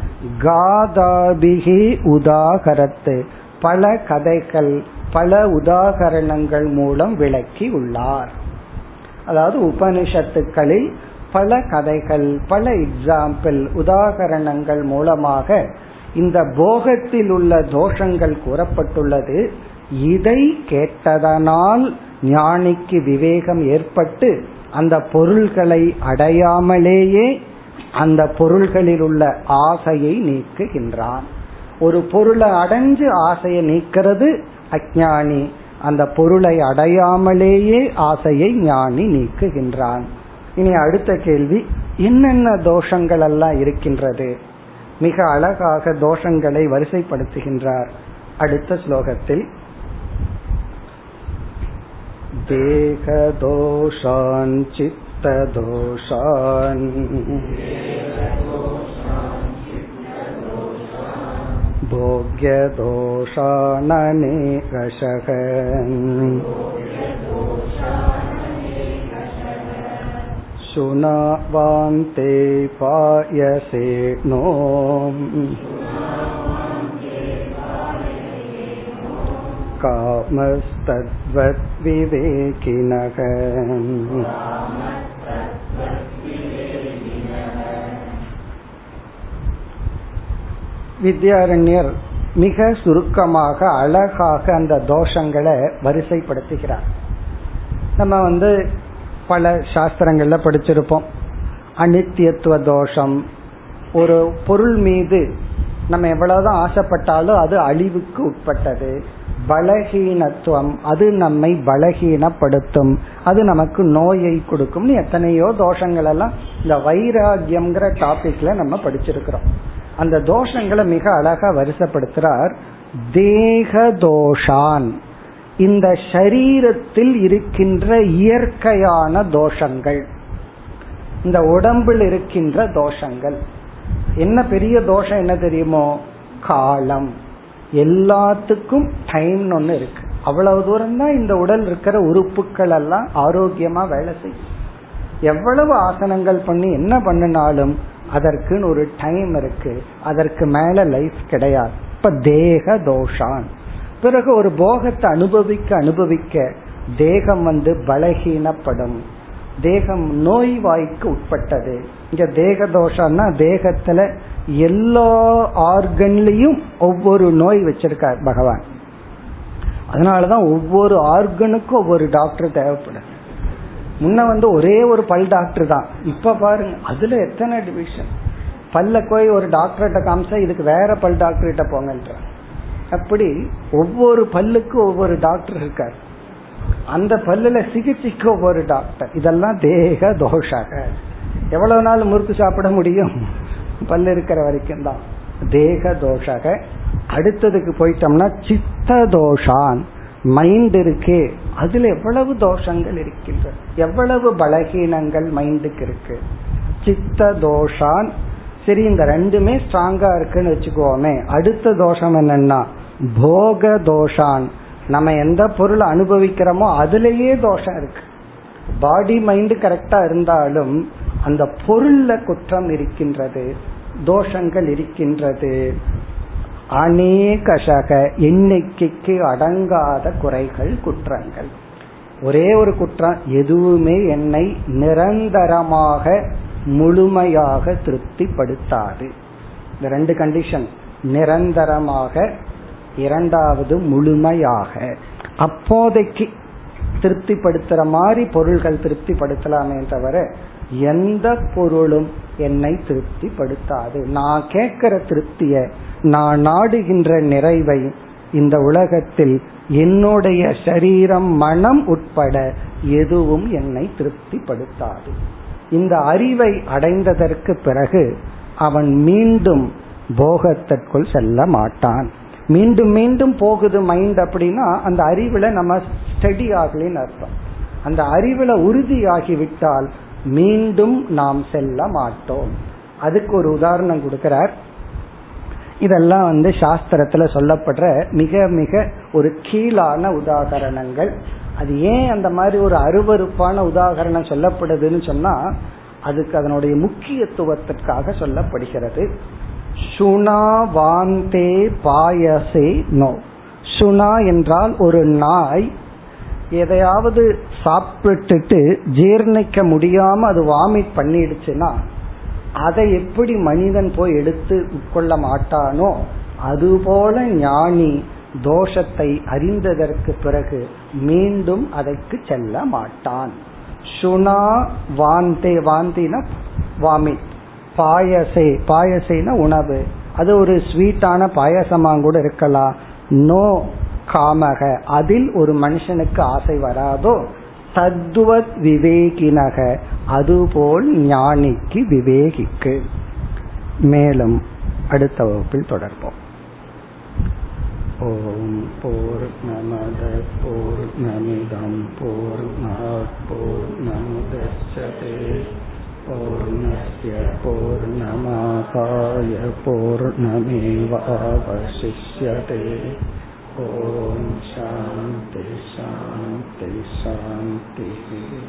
காதாபிகி உதாகரத்து பல கதைகள் பல உதாகரணங்கள் மூலம் விளக்கி உள்ளார். அதாவது உபனிஷத்துக்களில் பல கதைகள் பல எக்ஸாம்பிள் உதாகரணங்கள் மூலமாக இந்த போகத்தில் உள்ள தோஷங்கள் கூறப்பட்டுள்ளது. இதை கேட்டதனால் ஞானிக்கு விவேகம் ஏற்பட்டு அந்த பொருள்களை அடையாமலேயே அந்த பொருள்களில் உள்ள ஆசையை நீக்குகின்றான். ஒரு பொருளை அடைஞ்சு ஆசையை நீக்கிறது அஜானி அந்த பொருளை அடையாமலேயே ஆசையை ஞானி நீக்குகின்றான். இனி அடுத்த கேள்வி என்னென்ன தோஷங்கள் எல்லாம் இருக்கின்றது? மிக அழகாக தோஷங்களை வரிசைப்படுத்துகின்றார் அடுத்த ஸ்லோகத்தில் देहदोषान् चित्तदोषान् भोग्यदोषाननेकषः शुनावान्ते पायसे नो कामस्तद्वद्विवेकिनः வித்யாரண்யர் மிக சுருக்கமாக அழகாக அந்த தோஷங்களை வரிசைப்படுத்துகிறார் நம்ம வந்து பல சாஸ்திரங்கள்ல படிச்சிருப்போம். அனித்தியத்துவ தோஷம். ஒரு பொருள் மீது நம்ம எவ்வளவுதான் ஆசைப்பட்டாலும் அது அழிவுக்கு உட்பட்டது. பலகீனத்துவம் அது நம்மை பலகீனப்படுத்தும். அது நமக்கு நோயை கொடுக்கும் எத்தனையோ தோஷங்கள் எல்லாம் இந்த வைராகியம்ங்கிற டாபிக்ல நம்ம படிச்சிருக்கிறோம். அந்த தோஷங்களை மிக அழகா வருஷப்படுத்துறார் தேக தோஷான். இந்த சரீரத்தில் இருக்கின்ற இயற்கையான தோஷங்கள். இந்த உடம்பில் இருக்கின்ற தோஷங்கள். என்ன பெரிய தோஷம் என்ன தெரியுமோ? காலம். எல்லாத்துக்கும் டைம் ஒன்று இருக்கு. அவ்வளவு தூரம் தான் இந்த உடல் இருக்கிற உறுப்புகள் எல்லாம் ஆரோக்கியமா வேலை செய்யும். எவ்வளவு ஆசனங்கள் பண்ணி என்ன பண்ணினாலும் அதற்குன்னு ஒரு டைம் இருக்கு. அதற்கு மேல லைஃப் கிடையாது. இப்ப தேக தோஷான். பிறகு ஒரு போகத்தை அனுபவிக்க அனுபவிக்க தேகம் வந்து பலகீனப்படும். தேகம் நோய்வாய்க்கு உட்பட்டது. இங்க தேக தோஷம்னா தேகத்துல எல்லா ஆர்கன்லயும் ஒவ்வொரு நோய் வச்சிருக்கார் பகவான். அதனாலதான் ஒவ்வொரு ஆர்கனுக்கும் ஒவ்வொரு டாக்டர் தேவைப்படுது முன்ன வந்து ஒரே ஒரு பல் டாக்டர் தான். இப்ப பாருங்க அதுல எத்தனை டிவிஷன் பல்ல போய் ஒரு டாக்டர்கிட்ட காமிச்சா இதுக்கு வேற பல் டாக்டர்கிட்ட போங்கன்ற அப்படி ஒவ்வொரு பல்லுக்கும் ஒவ்வொரு டாக்டர் இருக்கார். அந்த பல்லுல சிகிச்சைக்கு ஒவ்வொரு டாக்டர். இதெல்லாம் தேக தோஷாக. எவ்வளவு நாள் முறுக்கு சாப்பிட முடியும்? பல்லு இருக்கிற வரைக்கும் தான். தேக தோஷாக. அடுத்ததுக்கு போயிட்டோம்னா சித்த தோஷான். மைண்ட் இருக்கே. அதுல எவ்வளவு தோஷங்கள் இருக்கின்றன? எவ்வளவு பலகீனங்கள் மைண்டுக்கு இருக்கு? சித்த தோஷான் சரி இந்த ரெண்டுமே ஸ்ட்ராங்கா இருக்குன்னு வச்சுக்கோமே. அடுத்த தோஷம் என்னன்னா போக தோஷான். நம்ம எந்த பொருள் அனுபவிக்கிறோமோ அதுலேயே தோஷம் இருக்கு. பாடி மைண்டு கரெக்டா இருந்தாலும் அந்த பொருள்ல குற்றம் இருக்கின்றது தோஷங்கள் இருக்கின்றது. அநேகசக எண்ணிக்கைக்கு அடங்காத குறைகள் குற்றங்கள். ஒரே ஒரு குற்றம் எதுவுமே என்னை நிரந்தரமாக முழுமையாக திருப்திப்படுத்தாது. இந்த ரெண்டு கண்டிஷன் நிரந்தரமாக இரண்டாவது முழுமையாக. அப்போதைக்கு திருப்திப்படுத்துற மாதிரி பொருள்கள் திருப்திப்படுத்தலாமே தவிர எந்த பொருளும் என்னை திருப்திப்படுத்தாது. நான் கேட்கிற திருப்திய நான் நாடுகின்ற நிறைவை இந்த உலகத்தில் என்னுடைய சரீரம் மனம் உட்பட எதுவும் என்னை திருப்திப்படுத்தாது. இந்த அறிவை அடைந்ததற்கு பிறகு அவன் மீண்டும் போகத்திற்குள் செல்ல மாட்டான். மீண்டும் மீண்டும் போகுது மைண்ட் அப்படின்னா அந்த அறிவுல நம்ம ஸ்டடி ஆகலின்னு அர்த்தம். அந்த அறிவுல உறுதியாகிவிட்டால் மீண்டும் நாம் செல்ல மாட்டோம். அதுக்கு ஒரு உதாரணம் கொடுக்கிறார். இதெல்லாம் வந்து சாஸ்திரத்துல சொல்லப்படுற மிக மிக ஒரு கீழான உதாகரணங்கள் அது ஏன் அந்த மாதிரி ஒரு அருவறுப்பான உதாகரணம் சொல்லப்படுதுன்னு சொன்னா அதுக்கு அதனுடைய முக்கியத்துவத்திற்காக சொல்லப்படுகிறது. சுனா வாந்தே பாயசே நோ. சுனா என்றால் ஒரு நாய். எதையாவது சாப்பிட்டுட்டு ஜீர்ணிக்க முடியாம அது வாமிட் பண்ணிடுச்சுன்னா அதை எப்படி மனிதன் போய் எடுத்து உட்கொள்ள மாட்டானோ அதுபோல ஞானி தோஷத்தை அறிந்ததற்கு பிறகு மீண்டும் அதற்கு செல்ல மாட்டான். சுனா வாந்தே வாந்தின வாமிட். பாயசே பாயசேன உணவு. அது ஒரு ஸ்வீட்டான பாயசமாக கூட இருக்கலாம். நோ காமக. அதில் ஒரு மனுஷனுக்கு ஆசை வராதோ? தத்துவத் விவேகினக. அதுபோல் ஞானிக்கு விவேகிக்கு. மேலும் அடுத்த வகுப்பில் தொடர்போம். ॐ पूर्णमदपूर्णमिदं पूर्णात् पूर्णमुदच्छते पूर्णस्य पूर्णमासाय पूर्णमेवावशिष्यते ॐ शान्ति शान्ति शान्तिः